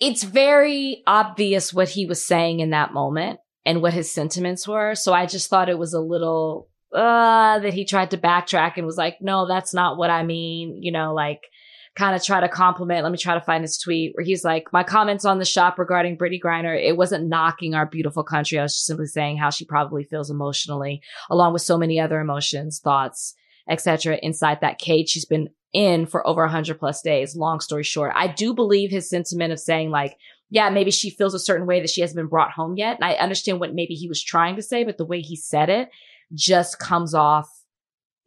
B: it's very obvious what he was saying in that moment and what his sentiments were. So I just thought it was a little uh that he tried to backtrack and was like, "No, that's not what I mean." You know, like kind of try to compliment. Let me try to find his tweet where he's like, "My comments on the shop regarding Brittney Griner, it wasn't knocking our beautiful country. I was just simply saying how she probably feels emotionally, along with so many other emotions, thoughts, etc. inside that cage she's been in for over 100 plus days. Long story short, I do believe his sentiment of saying like, yeah, maybe she feels a certain way that she hasn't been brought home yet. And I understand what maybe he was trying to say, but the way he said it just comes off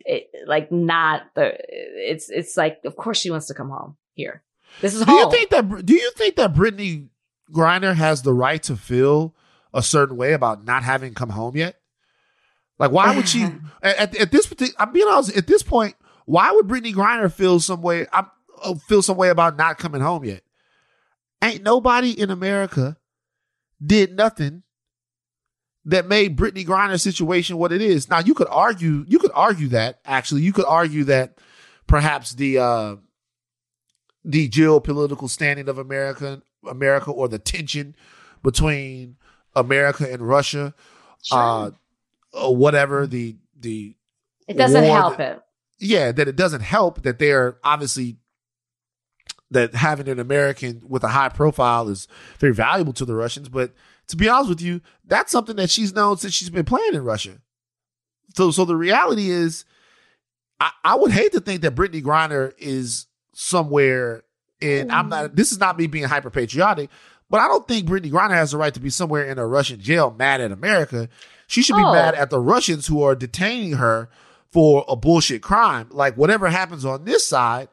B: it, like not the, it's, it's like, of course she wants to come home here. This is
A: Do
B: home.
A: you think that? Do you think that Brittney Griner has the right to feel a certain way about not having come home yet? Like, why would she? at, at, at this particular, I'm being honest. At this point, why would Brittney Griner feel some way? I uh, feel some way about not coming home yet. Ain't nobody in America did nothing that made Brittney Griner's situation what it is. Now, you could argue, you could argue that actually, you could argue that perhaps the uh the geopolitical standing of America, America, or the tension between America and Russia, uh, whatever the the
B: it doesn't help
A: that-
B: it.
A: Yeah, that it doesn't help that they're obviously that having an American with a high profile is very valuable to the Russians. But to be honest with you, that's something that she's known since she's been playing in Russia. So, so the reality is, I, I would hate to think that Brittney Griner is somewhere and I'm not. Mm. This is not me being hyper patriotic, but I don't think Brittney Griner has the right to be somewhere in a Russian jail mad at America. She should be
B: Oh.
A: mad at the Russians who are detaining her for a bullshit crime. Like whatever happens on this side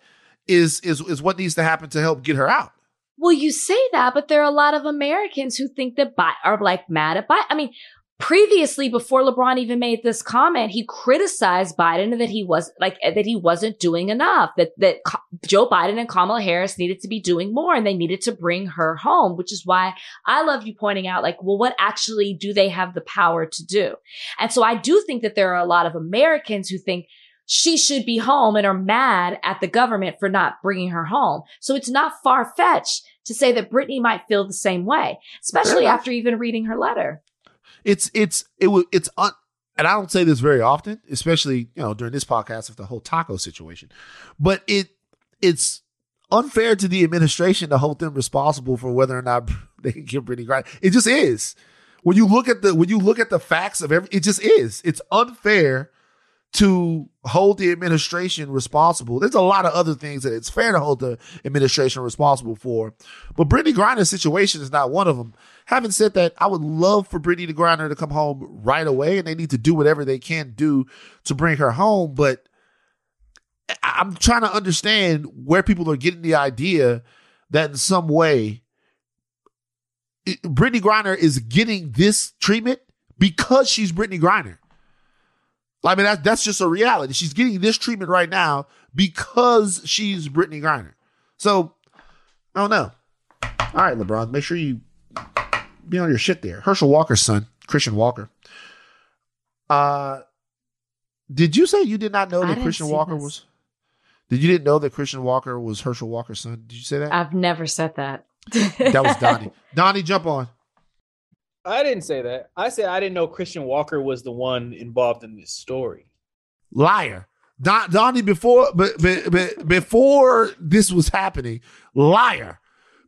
A: is is is what needs to happen to help get her out.
B: Well, you say that, but there are a lot of Americans who think that Bi- are like mad at Biden. I mean, previously, before LeBron even made this comment, he criticized Biden that he was like that he wasn't doing enough. That that Joe Biden and Kamala Harris needed to be doing more, and they needed to bring her home. Which is why I love you pointing out, like, well, what actually do they have the power to do? And so I do think that there are a lot of Americans who think she should be home and are mad at the government for not bringing her home. So it's not far fetched to say that Brittney might feel the same way, especially after even reading her letter.
A: It's it's it was it's un, and I don't say this very often, especially you know during this podcast of the whole taco situation, but it it's unfair to the administration to hold them responsible for whether or not they can get Brittney Griner. It just is. When you look at the when you look at the facts of every, it just is. It's unfair to hold the administration responsible. There's a lot of other things that it's fair to hold the administration responsible for, but Brittney Griner's situation is not one of them. Having said that, I would love for Brittney Griner to come home right away, and they need to do whatever they can do to bring her home. But I'm trying to understand where people are getting the idea that in some way Brittney Griner is getting this treatment because she's Brittney Griner. I mean, that's that's just a reality. She's getting this treatment right now because she's Brittney Griner. So, I don't know. All right, LeBron, make sure you be on your shit there. Herschel Walker's son, Christian Walker. Uh, did you say you did not know
B: I
A: that Christian Walker
B: this.
A: was? Did you didn't know that Christian Walker was Herschel Walker's son? Did you say that?
B: I've never said that.
A: that was Donnie. Donnie, jump on.
H: I didn't say that. I said I didn't know Christian Walker was the one involved in this story.
A: liar. Don, Donnie, before but, but, but before this was happening, liar.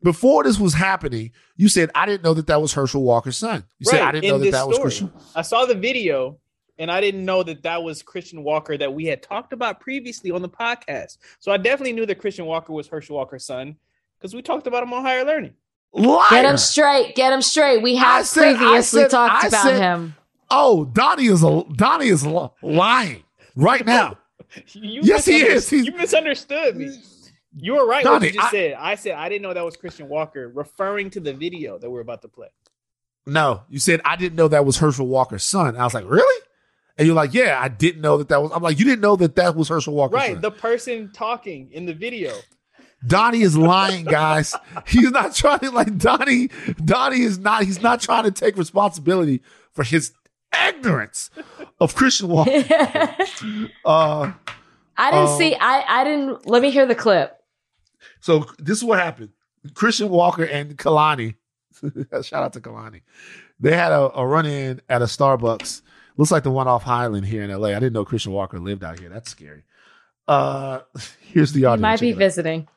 A: Before this was happening, you said I didn't know that that was Herschel Walker's son. You said I didn't know that that was. Christian.
H: I saw the video and I didn't know that that was Christian Walker that we had talked about previously on the podcast. So I definitely knew that Christian Walker was Herschel Walker's son because we talked about him on higher learning.
A: Liar.
B: Get him straight. Get him straight. We have
A: said-
B: previously
A: said-
B: talked
A: I
B: about
A: said-
B: him.
A: Oh, Donnie is a Donnie is lying right now.
H: You
A: Yes, he is. He's-
H: You misunderstood me. You were right what
A: Donnie,
H: you just
A: I-
H: said. I said I didn't know that was Christian Walker, referring to the video that we're about to play.
A: No, you said I didn't know that was Herschel Walker's son. I was like, really? And you're like, yeah, I didn't know that that was. I'm like, you didn't know that that was Herschel Walker.
H: Right,
A: son.
H: the person talking in the video.
A: Donnie is lying, guys. He's not trying to like Donnie. Donnie is not. He's not trying to take responsibility for his ignorance of Christian Walker. uh,
B: I didn't
A: um,
B: see. I I didn't. Let me hear the clip.
A: so this is what happened. Christian Walker and Kalani. shout out to Kalani. They had a, a run in at a Starbucks. Looks like the one off Highland here in LA. I didn't know Christian Walker lived out here. That's scary. Uh, here's the audio.
B: Might be visiting.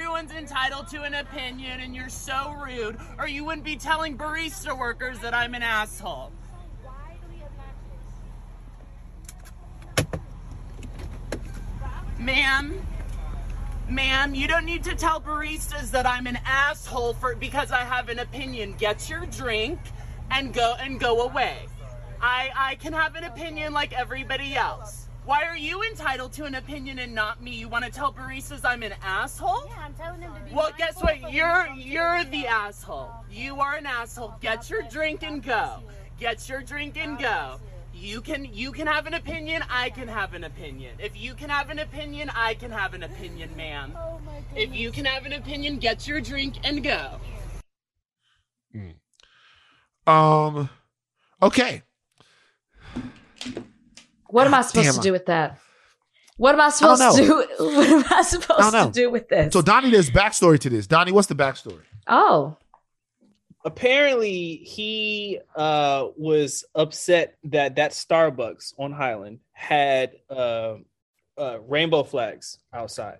Q: Everyone's entitled to an opinion, and you're so rude, or you wouldn't be telling barista workers that I'm an asshole. Ma'am, ma'am, you don't need to tell baristas that I'm an asshole for because I have an opinion. Get your drink and go and go away. I I can have an opinion like everybody else. Why are you entitled to an opinion and not me? You want to tell baristas I'm an asshole?
E: Yeah, I'm telling them to be
Q: Well, guess what? You're
E: you
Q: you're the asshole. You are an asshole. Get your drink and go. Get your drink and go. You can you can have an opinion. I can have an opinion. If you can have an opinion, I can have an opinion, ma'am.
E: Oh my
Q: If you can have an opinion, get your drink and go.
A: Um. Okay.
B: What am I supposed
A: damn,
B: to do with that? What am I
A: don't
B: supposed to do? What am I
A: I
B: supposed
A: don't
B: to do with this?
A: So Donnie, there's backstory to this. Donnie, what's the backstory?
B: oh,
H: apparently he uh was upset that that starbucks on highland had uh, uh rainbow flags outside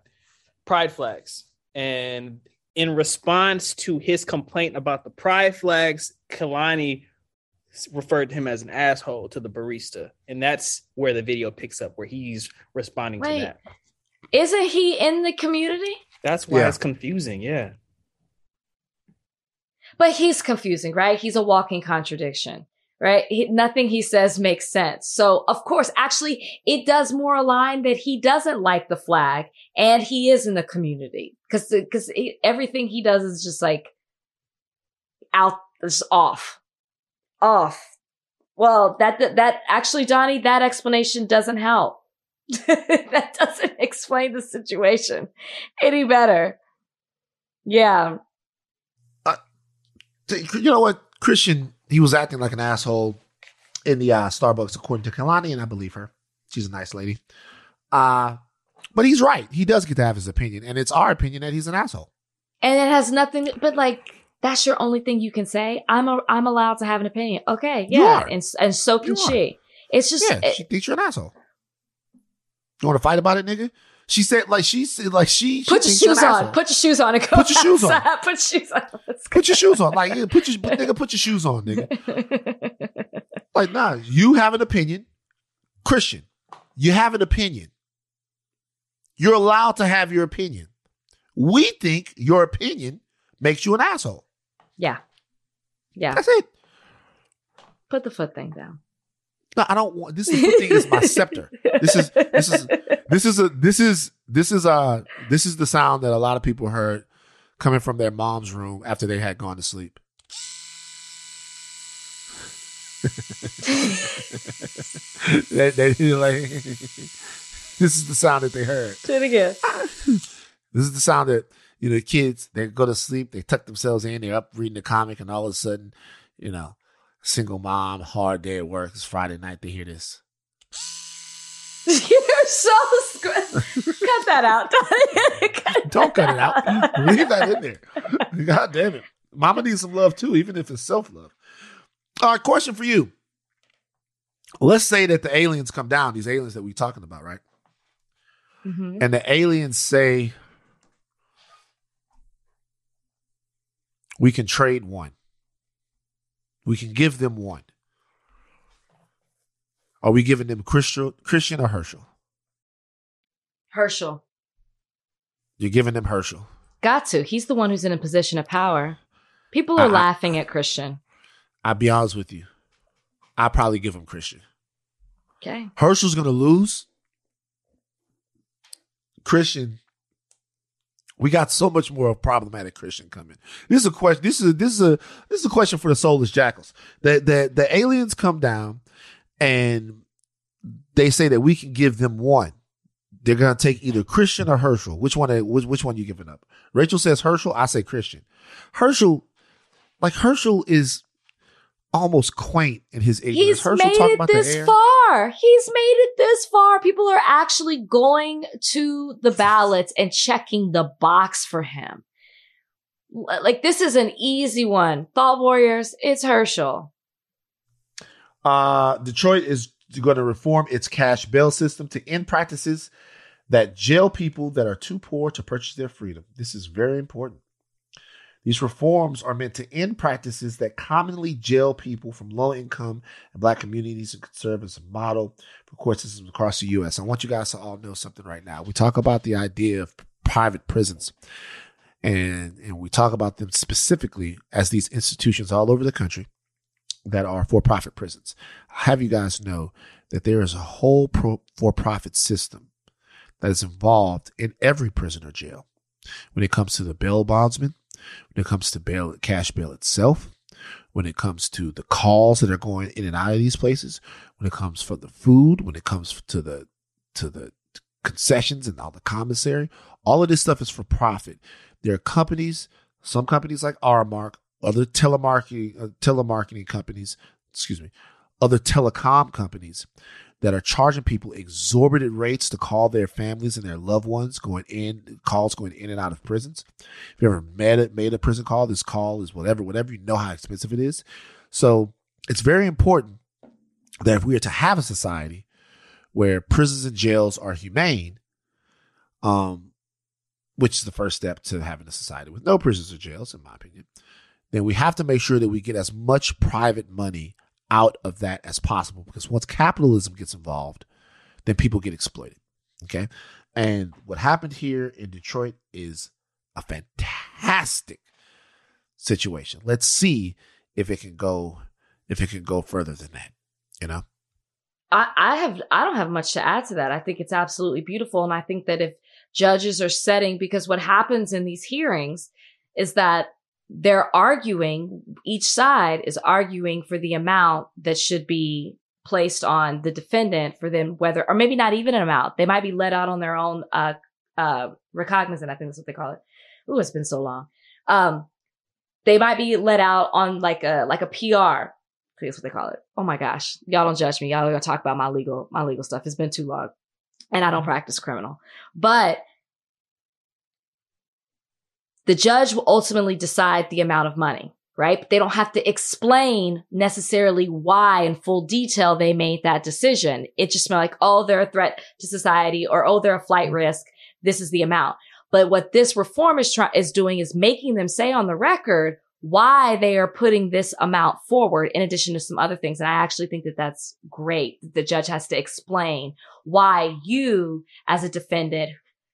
H: pride flags and in response to his complaint about the pride flags kalani referred to him as an asshole to the barista and that's where the video picks up where he's responding
B: Wait.
H: to that
B: isn't he in the community?
H: that's why
A: Yeah.
H: it's confusing yeah
B: But he's confusing, right? He's a walking contradiction, right? He, nothing he says makes sense. So, of course, actually, it does more align that he doesn't like the flag and he is in the community because because everything he does is just like out, is off, off. Well, that that, that actually, Donnie, that explanation doesn't help. that doesn't explain the situation any better. Yeah.
A: You know what? Christian, he was acting like an asshole in the uh, Starbucks, according to Kalani, and I believe her. She's a nice lady. Uh, but he's right. He does get to have his opinion, and it's our opinion that he's an asshole.
B: And it has nothing, but like, That's your only thing you can say. I'm a, I'm allowed to have an opinion. Okay, yeah, and and so can she. It's just
A: Yeah, she thinks you're an asshole. You want to fight about it, nigga? She said, like she said, like she, she
B: put your shoes on. Put your shoes on and go
A: Put your shoes on.
B: Put your shoes on. Let's
A: Put your shoes on. Like, yeah, put your nigga, put your shoes on, nigga. like, nah, you have an opinion. Christian, you have an opinion. You're allowed to have your opinion. We think your opinion makes you an asshole.
B: Yeah, yeah.
A: That's it.
B: Put the foot thing down.
A: No, I don't want this is the thing is my scepter. This is this is this is a this is this is uh this is the sound that a lot of people heard coming from their mom's room after they had gone to sleep. they, they like this is the sound that they heard.
B: Do it again.
A: This is the sound that you know kids they go to sleep, they tuck themselves in, they're up reading the comic, and all of a sudden, you know, single mom, hard day at work, it's Friday night, they hear this.
B: You're so squ- cut that out.
A: Don't cut it out. Leave that in there. God damn it. Mama needs some love too, even if it's self love. All right, question for you. Let's say that the aliens come down, these aliens that we're talking about, right?
B: Mhm.
A: And the aliens say, we can trade one. We can give them one. Are we giving them Christian, Christian or Herschel?
B: Herschel
A: You're giving them Herschel.
B: got to. He's the one who's in a position of power. People are
A: I- I-
B: laughing at Christian.
A: I'll be honest with you. I'll probably give him Christian.
B: Okay.
A: Herschel's gonna lose. Christian, we got so much more of problematic Christian coming. This is a question. This is a, this is a this is a question for the soulless jackals. That the the aliens come down and they say that we can give them one. They're gonna take either Christian or Herschel. Which one? Which, which one you giving up? Rachel says Herschel. I say Christian. Herschel, like Herschel is almost quaint in his ignorance.
B: He's
A: Herschel
B: made
A: talking
B: it
A: about
B: this
A: the air.
B: Far. He's made it this far. People are actually going to the ballots and checking the box for him. Like this is an easy one. Thought Warriors, it's Herschel.
A: Uh, Detroit is going to reform its cash bail system to end practices that jail people that are too poor to purchase their freedom. This is very important. These reforms are meant to end practices that commonly jail people from low income and black communities and serve as a model for court systems across the U.S. I want you guys to all know something right now. We talk about the idea of private prisons, and, and we talk about them specifically as these institutions all over the country that are for profit prisons. I have you guys know that there is a whole pro- for profit system that is involved in every prison or jail when it comes to the bail bondsman, when it comes to bail, cash bail itself, when it comes to the calls that are going in and out of these places, when it comes for the food, when it comes to the to the concessions and all the commissary, all of this stuff is for profit. There are companies, some companies like Aramark, other telemarketing uh, telemarketing companies, excuse me, other telecom companies that are charging people exorbitant rates to call their families and their loved ones going in calls going in and out of prisons. If you ever made a, made a prison call, this call is whatever, whatever. You know how expensive it is. So it's very important that if we are to have a society where prisons and jails are humane, um, which is the first step to having a society with no prisons or jails, in my opinion, then we have to make sure that we get as much private money out of that as possible. Because once capitalism gets involved, then people get exploited. Okay. And what happened here in Detroit is a fantastic situation. Let's see if it can go if it can go further than that. You know?
B: I, I have I don't have much to add to that. I think it's absolutely beautiful. And I think that if judges are setting because what happens in these hearings is that they're arguing, each side is arguing for the amount that should be placed on the defendant for them whether or maybe not even an amount. They might be let out on their own uh uh recognizant, I think that's what they call it. Ooh, it's been so long. Um they might be let out on like a like a PR that's what they call it. Oh my gosh. Y'all don't judge me. Y'all are gonna talk about my legal, my legal stuff. It's been too long. And I don't practice criminal. But The judge will ultimately decide the amount of money, right? But they don't have to explain necessarily why in full detail they made that decision. It just meant like, oh, they're a threat to society or, oh, they're a flight mm-hmm. risk. This is the amount. But what this reform is trying, is doing is making them say on the record why they are putting this amount forward in addition to some other things. And I actually think that that's great. The judge has to explain why you as a defendant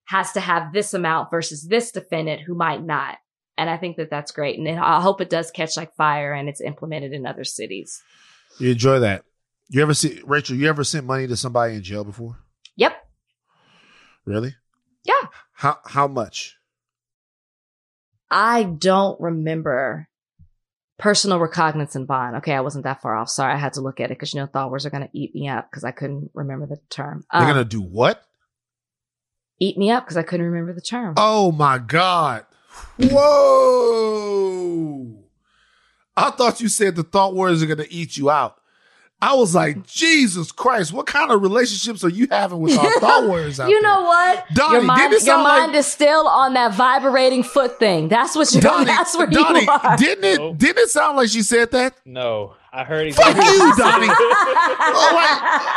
B: has to have this amount versus this defendant who might not. And I think that that's great. And I hope it does catch like fire and it's implemented in other cities.
A: You enjoy that. You ever see Rachel, you ever sent money to somebody in jail before?
B: Yep.
A: Really?
B: Yeah.
A: How how much?
B: I don't remember personal recognizance bond. Okay, I wasn't that far off. Sorry, I had to look at it because you know Thought Warriors are going to eat me up because I couldn't remember the term.
A: They're
B: Um,
A: gonna do what?
B: Eat me up because I couldn't remember the term.
A: Oh my God. Whoa. I thought you said the Thought Warriors are gonna eat you out. I was like, Jesus Christ, what kind of relationships are you having with our thought words out
B: you
A: there?
B: know what?
A: Donnie,
B: your mind,
A: didn't it
B: your
A: sound like-
B: is still on that vibrating foot thing. That's what you're.
A: Donnie,
B: that's where
A: Donnie,
B: you are.
A: didn't it didn't it sound like she said that?
H: No, I heard
A: Fuck
H: exactly.
A: you, Donnie. Oh,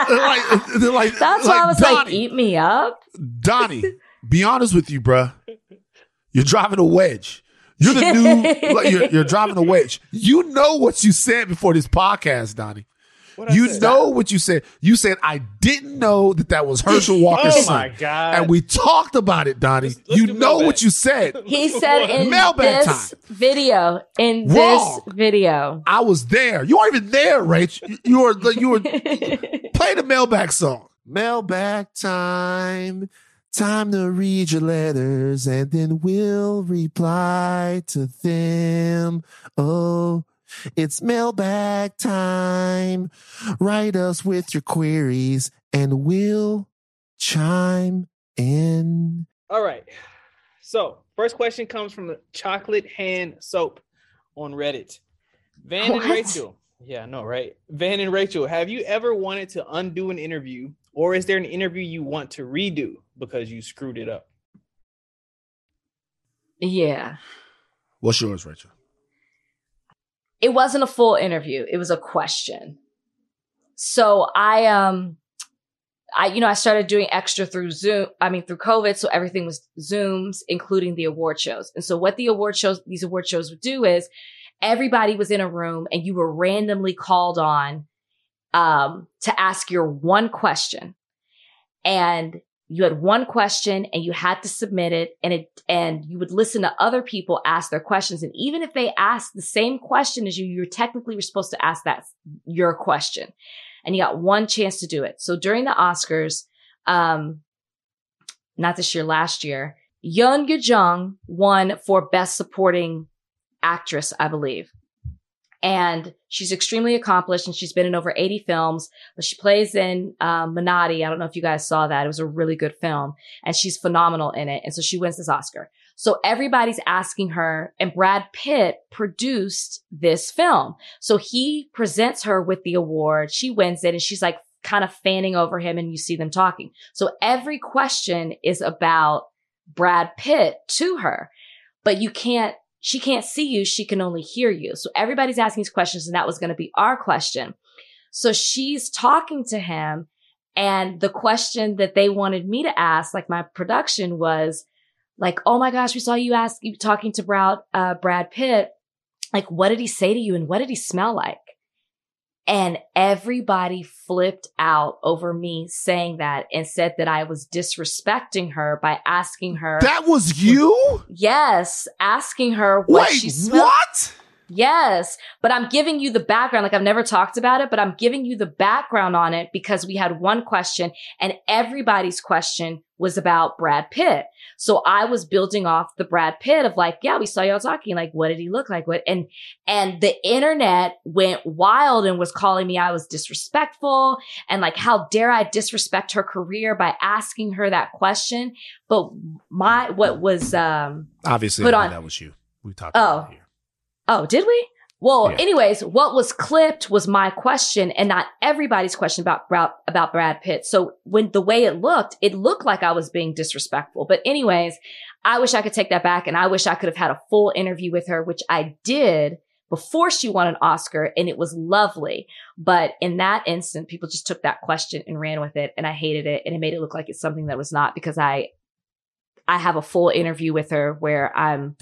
A: like, like, like,
B: That's
A: like,
B: why I was like,
A: Donnie,
B: eat me up.
A: Donnie, be honest with you, bruh. You're driving a wedge. You're the new. like, you're, you're driving a wedge. You know what you said before this podcast, Donnie. You know what you said. You said I didn't know that that was Herschel Walker's
H: Oh
A: son.
H: my God.
A: And we talked about it, Donnie. you know what you said.
B: He said in
A: Mailbag
B: this
A: time.
B: video, in
A: Wrong.
B: this video,
A: I was there. You weren't even there, Rach. You- You were you were play the mailbag song. Mailbag time. Time to read your letters and then we'll reply to them. Oh, it's mailbag time. Write us with your queries and we'll chime in.
H: All right. So, first question comes from the Chocolate Hand Soap on Reddit. Van and Rachel. Yeah, no, right? Van and Rachel, have you ever wanted to undo an interview, or is there an interview you want to redo because you screwed it up?
B: yeah,
A: What's yours, Rachel?
B: It wasn't a full interview. It was a question. So I um I you know I started doing extra through Zoom. I mean through COVID, so everything was Zooms, including the award shows. And so what the award shows these award shows would do is everybody was in a room and you were randomly called on um to ask your one question. And you had one question and you had to submit it and it and you would listen to other people ask their questions. And even if they asked the same question as you you're technically supposed to ask that your question. And you got one chance to do it. So during the oscars um not this year last year Youn Yuh-jung won for best supporting actress i believe. And she's extremely accomplished and she's been in over 80 films but she plays in um, Minari. I don't know if you guys saw that. It was a really good film and she's phenomenal in it. And so she wins this Oscar. So everybody's asking her and Brad Pitt produced this film. So he presents her with the award. She wins it and she's like kind of fanning over him and you see them talking. So every question is about Brad Pitt to her, but you can't she can't see you. She can only hear you. So everybody's asking these questions and that was going to be our question. So she's talking to him and the question that they wanted me to ask, like my production was like, Oh my gosh, we saw you ask you talking to Brad, uh, Brad Pitt. Like, what did he say to you and what did he smell like? And everybody flipped out over me saying that and said that I was disrespecting her by asking her.
A: That was you?
B: Yes, asking her what
A: Wait,
B: she smelled.
A: what?
B: Yes, but I'm giving you the background. Like I've never talked about it, but I'm giving you the background on it because we had one question and everybody's question was about Brad Pitt. So I was building off the Brad Pitt of like, yeah, we saw y'all talking. Like, what did he look like? What? And, and the internet went wild and was calling me I was disrespectful and like, how dare I disrespect her career by asking her that question? But my, what was, um,
A: Obviously,
B: Put on-
A: that was you. We talked
B: Oh. Oh, did we? Well, anyways, what was clipped was my question and not everybody's question about, about, about Brad Pitt. So when the way it looked, it looked like I was being disrespectful. But anyways, I wish I could take that back and I wish I could have had a full interview with her, which I did before she won an Oscar and it was lovely. But in that instant, people just took that question and ran with it and I hated it and it made it look like it's something that was not because I, I have a full interview with her where I'm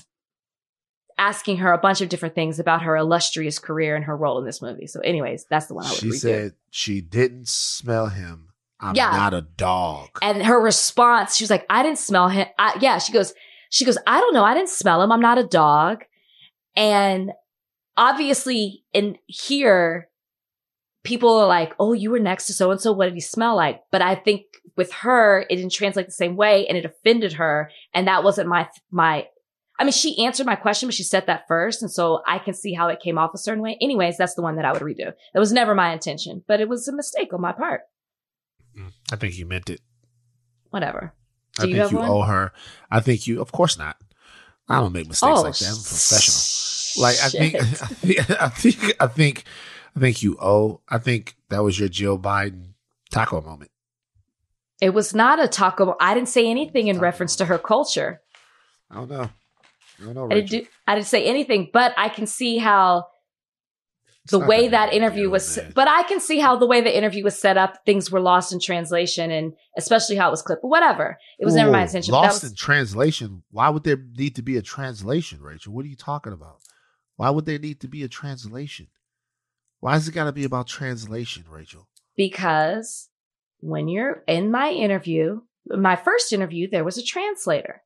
B: asking her a bunch of different things about her illustrious career and her role in this movie. So anyways, that's the one I would
A: She
B: redo.
A: said she didn't smell him. I'm
B: Yeah.
A: not a dog.
B: And her response, she was like, I didn't smell him. I, yeah, she goes, she goes, I don't know. I didn't smell him. I'm not a dog. And obviously in here, people are like, Oh, you were next to so and so. What did he smell like? But I think with her, it didn't translate the same way and it offended her. And that wasn't my, my, I mean, she answered my question, but she said that first. And so I can see how it came off a certain way. Anyways, that's the one that I would redo. That was never my intention, but it was a mistake on my part.
A: Mm, I think you meant it.
B: Whatever.
A: I
B: you
A: think you
B: one?
A: owe her. I think you. Of course not. I don't make mistakes
B: Oh,
A: like that. I'm oh, professional. Like I think, I think, I think, I think you owe. I think that was your Jill Biden taco moment.
B: It was not a taco. I didn't say anything in reference to her culture.
A: I don't know. I don't know.
B: I didn't do. I didn't say anything, but I can see how the way
A: that
B: interview was. But I can see how the way the interview was set up, things were lost in translation, and especially how it was clipped. But whatever, it was never my intention.
A: Lost
B: was-
A: in translation. Why would there need to be a translation, Rachel? What are you talking about? Why would there need to be a translation? Why has it got to be about translation, Rachel?
B: because when you're in my interview, my first interview, there was a translator.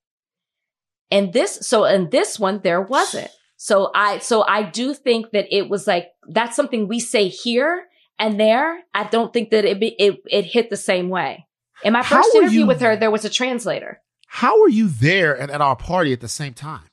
B: And this, so in this one, there wasn't. So I, so I do think that it was like, that's something we say here and there. I don't think that it, be, it, it hit the same way. In my first interview
A: you-
B: with her, there was a translator.
A: How were you there and at our party at the same time?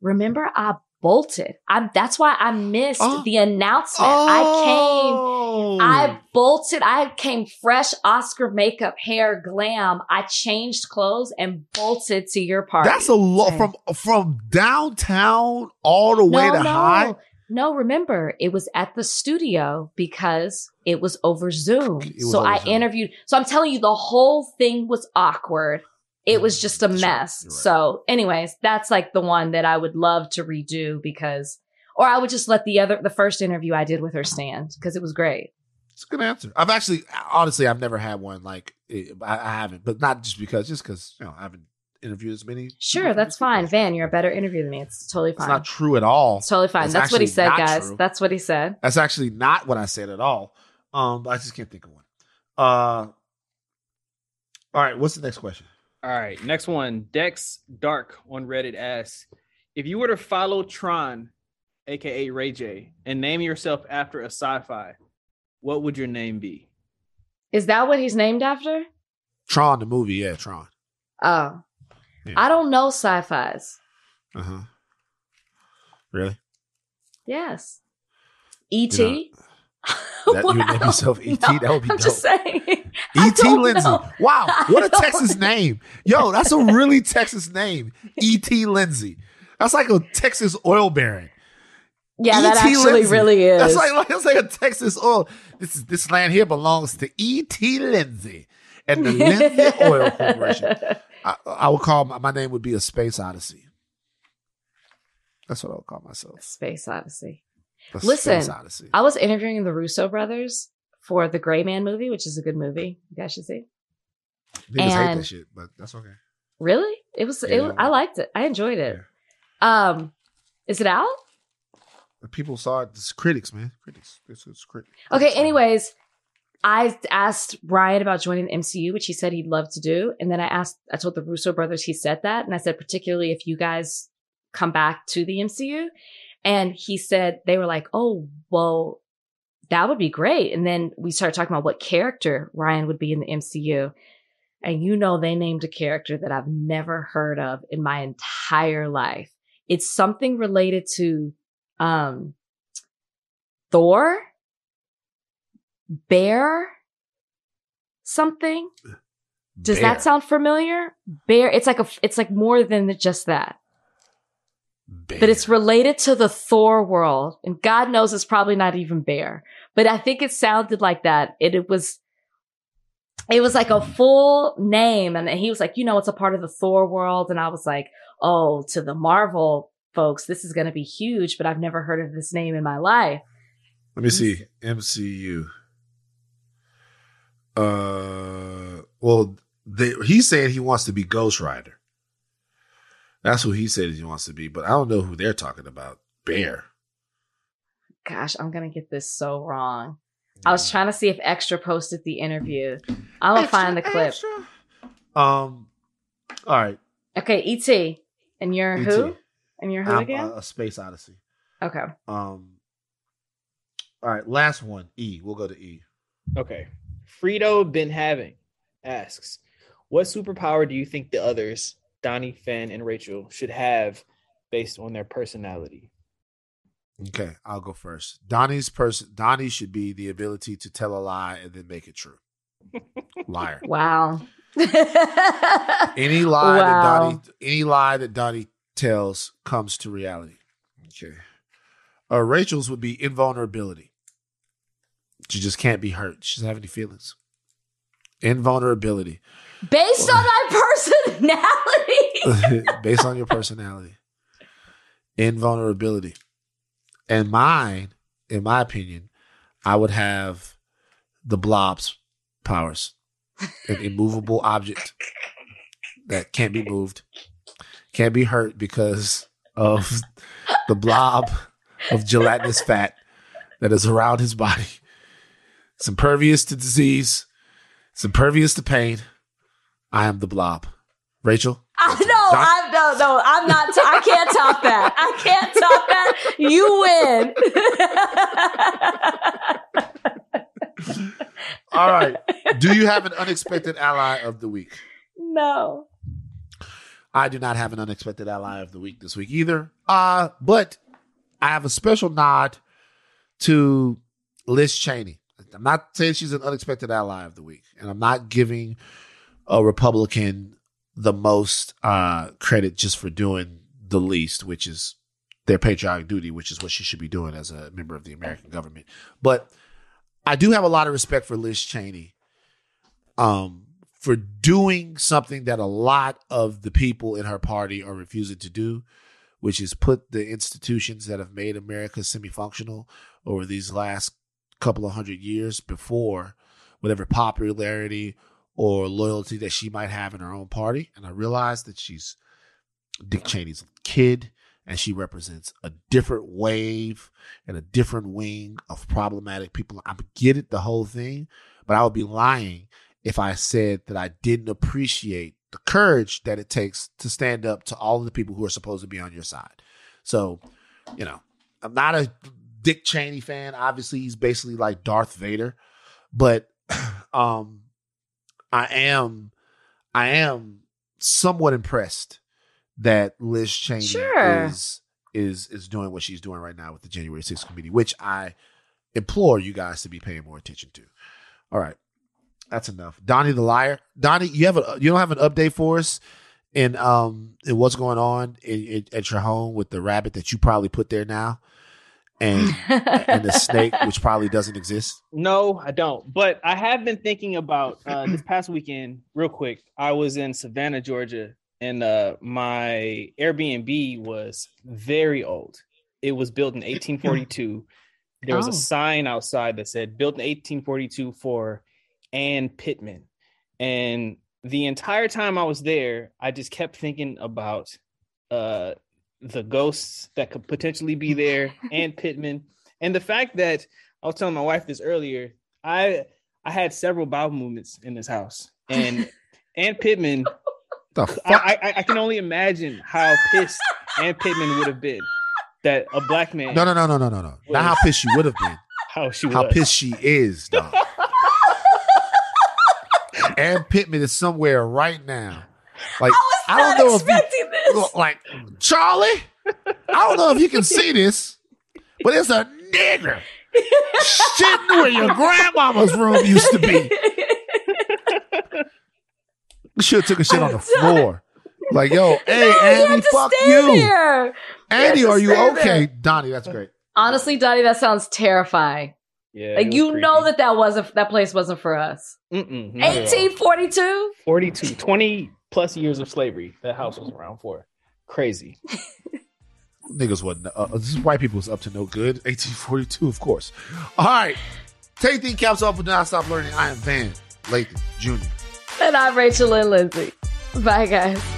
B: Remember, I bolted. I, that's why I missed
A: Oh.
B: the announcement. I came, oh. I bolted. I came fresh Oscar makeup, hair, glam. I changed clothes and bolted to your party.
A: That's a lot from from downtown all the way to
B: no.
A: high.
B: No, remember, it was at the studio because it was over Zoom.
A: was
B: so
A: over
B: I
A: Zoom.
B: interviewed. So I'm telling you, the whole thing was awkward. It was just a mess. So, anyways, that's like the one that I would love to redo because, or I would just let the other, the first interview I did with her stand because it was great.
A: It's a good answer. I've actually, honestly, I've never had one like I, I haven't, but not just because, just because you know I haven't interviewed as many.
B: Sure, that's fine. Van, you're a better interviewer than me. It's totally
A: It's
B: fine.
A: not true at all.
B: It's totally fine.
A: It's
B: That's what he said, guys.
A: true.
B: That's what he said.
A: That's actually not what I said at all. Um, but I just can't think of one. Uh, all right. What's the next question?
H: All right, next one. Dex Dark on Reddit asks if you were to follow Tron, aka Ray J, and name yourself after a sci-fi, what would your name be?
B: Is that what he's named after?
A: Tron, the movie. Yeah, Tron.
B: Oh, I don't know sci-fi's.
A: Uh huh. Really?
B: Yes. E.T.
A: That you would name yourself ET? that would be
B: I'm
A: dope.
B: just saying.
A: E.T. Lindsay. Wow, what a Texas name. Yo, that's a really Texas name. E.T. Lindsay. That's like a Texas oil baron.
B: Yeah, that
A: E.T.
B: actually
A: Lindsay.
B: really is.
A: That's like that's like a Texas oil. This is this land here belongs to E.T. Lindsay and the Lindsay Oil Corporation. I, I would call my, my name would be a space odyssey. That's what I would call myself.
B: Space Odyssey. Listen,
A: Space Odyssey.
B: I was interviewing the Russo brothers for the Gray Man movie, which is a good movie. You guys should see.
A: Niggas hate
B: and-
A: that shit, but that's okay.
B: Really? It was. It,
A: Yeah.
B: I liked it. I enjoyed it. Um, is it out?
A: The people saw it. It's critics, man. Critics. It's, it's critics.
B: Okay. Anyways, I asked Ryan about joining the MCU, which he said he'd love to do, and then I asked. I told the Russo brothers he said that, and I said particularly if you guys come back to the MCU, and he said they were like, "Oh, well, that would be great." And then we started talking about what character Ryan would be in the MCU. And you know, they named a character that I've never heard of in my entire life. It's something related to, um, Thor, Bear, something. Does
A: Bear.
B: that sound familiar? Bear. It's like a, it's like more than just that. But it's related to the Thor world, and God knows it's probably not even bear. But I think it sounded like that. It, it was, it was like a full name, and he was like, you know, it's a part of the Thor world, and I was like, oh, to the Marvel folks, this is going to be huge, but I've never heard of this name in my life.
A: Let me see. MCU. Uh, well, they, he said he wants to be Ghost Rider. That's who he said he wants to be, but I don't know who they're talking about. Bear.
B: Gosh, I'm gonna get this so wrong. I was trying to see if Extra posted the interview. I'm gonna find the clip.
A: Um. All right.
B: Okay, ET, and you're
A: E.T..
B: who? And you're who
A: I'm,
B: again?
A: uh, a Space Odyssey.
B: okay.
A: Um. All right. Last one. E. We'll go to E.
H: Okay. Frito been having asks, what superpower do you think the others, Donnie, Van, and Rachel, should have based on their personality?
A: Okay, I'll go first. Donnie's person. Donnie should be the ability to tell a lie and then make it true. Liar.
B: Wow.
A: Any lie that Donnie, any lie that Donnie tells comes to reality. Okay. Uh, Rachel's would be invulnerability. She just can't be hurt. She doesn't have any feelings. Invulnerability,
B: Based on my personality.
A: based on your personality. Invulnerability, and mine, in my opinion, I would have the blob's powers, an immovable object that can't be moved, can't be hurt because of the blob of gelatinous fat that is around his body. It's impervious to disease. It's impervious to pain. I am the blob. Rachel?
B: I know. I no no. I'm not. T- I can't top that. I can't top that. You win.
A: All right. Do you have an unexpected ally of the week?
B: no.
A: I do not have an unexpected ally of the week this week either. Uh, but I have a special nod to Liz Cheney. I'm not saying she's an unexpected ally of the week, and I'm not giving a Republican the most uh, credit just for doing the least, which is their patriotic duty, which is what she should be doing as a member of the American government. But I do have a lot of respect for Liz Cheney um, for doing something that a lot of the people in her party are refusing to do, which is put the institutions that have made America semi functional over these last couple of hundred years before whatever popularity or loyalty that she might have in her own party. And I realize that she's Dick Cheney's kid and she represents a different wave and a different wing of problematic people. I get it, the whole thing, but I would be lying if I said that I didn't appreciate the courage that it takes to stand up to all of the people who are supposed to be on your side. So, you know, I'm not a Dick Cheney fan. Obviously, he's basically like Darth Vader, but um I am I am somewhat impressed that Liz Cheney
B: Sure.
A: is is is doing what she's doing right now with the January 6th committee, which I implore you guys to be paying more attention to. All right. That's enough. Donnie the liar. Donnie, you have a you don't have an update for us in um in what's going on in, in, at your home with the rabbit that you probably put there now, and and the snake which probably doesn't exist.
H: No, I don't. But I have been thinking about uh, this past weekend, real quick. I was in Savannah, Georgia, and uh, my Airbnb was very old. It was built in 1842. There was
B: Oh.
H: a sign outside that said built in 1842 for Ann Pittman. And the entire time I was there, I just kept thinking about uh, the ghosts that could potentially be there, and Pittman, and the fact that I was telling my wife this earlier. I I had several bowel movements in this house, and Ann Pittman.
A: The
H: I, I I can only imagine how pissed Ann Pittman would have been that a black man.
A: No, no, no, no, no, no, no. Not how pissed she would have been.
H: How she
A: How
H: was.
A: pissed she is, dog. Ann Pittman is somewhere right now. Like I,
B: not
A: don't know if
B: expecting
A: you,
B: this.
A: like Charlie. I don't know if you can see this, but it's a nigger shitting where your grandmama's room used to be. You should have took a shit on the floor. Like, yo, hey,
B: No,
A: Andy,
B: you
A: fuck you.
B: there.
A: Andy,
B: You
A: are you okay?
B: there.
A: Donnie, that's great.
B: Honestly, Donnie, that sounds terrifying.
H: Yeah,
B: like you know that that wasn't that place wasn't for us.
H: Mm-mm, not at all.
B: 1842.
H: 42, 20 plus years of slavery. That house was around for. Crazy.
A: Niggas wasn't. Uh, this is white people was up to no good. 1842, of course. All right. Take the caps off with Now Stop Learning. I am Van Lathan Jr.
B: And I'm Rachel and Lindsay. Bye, guys.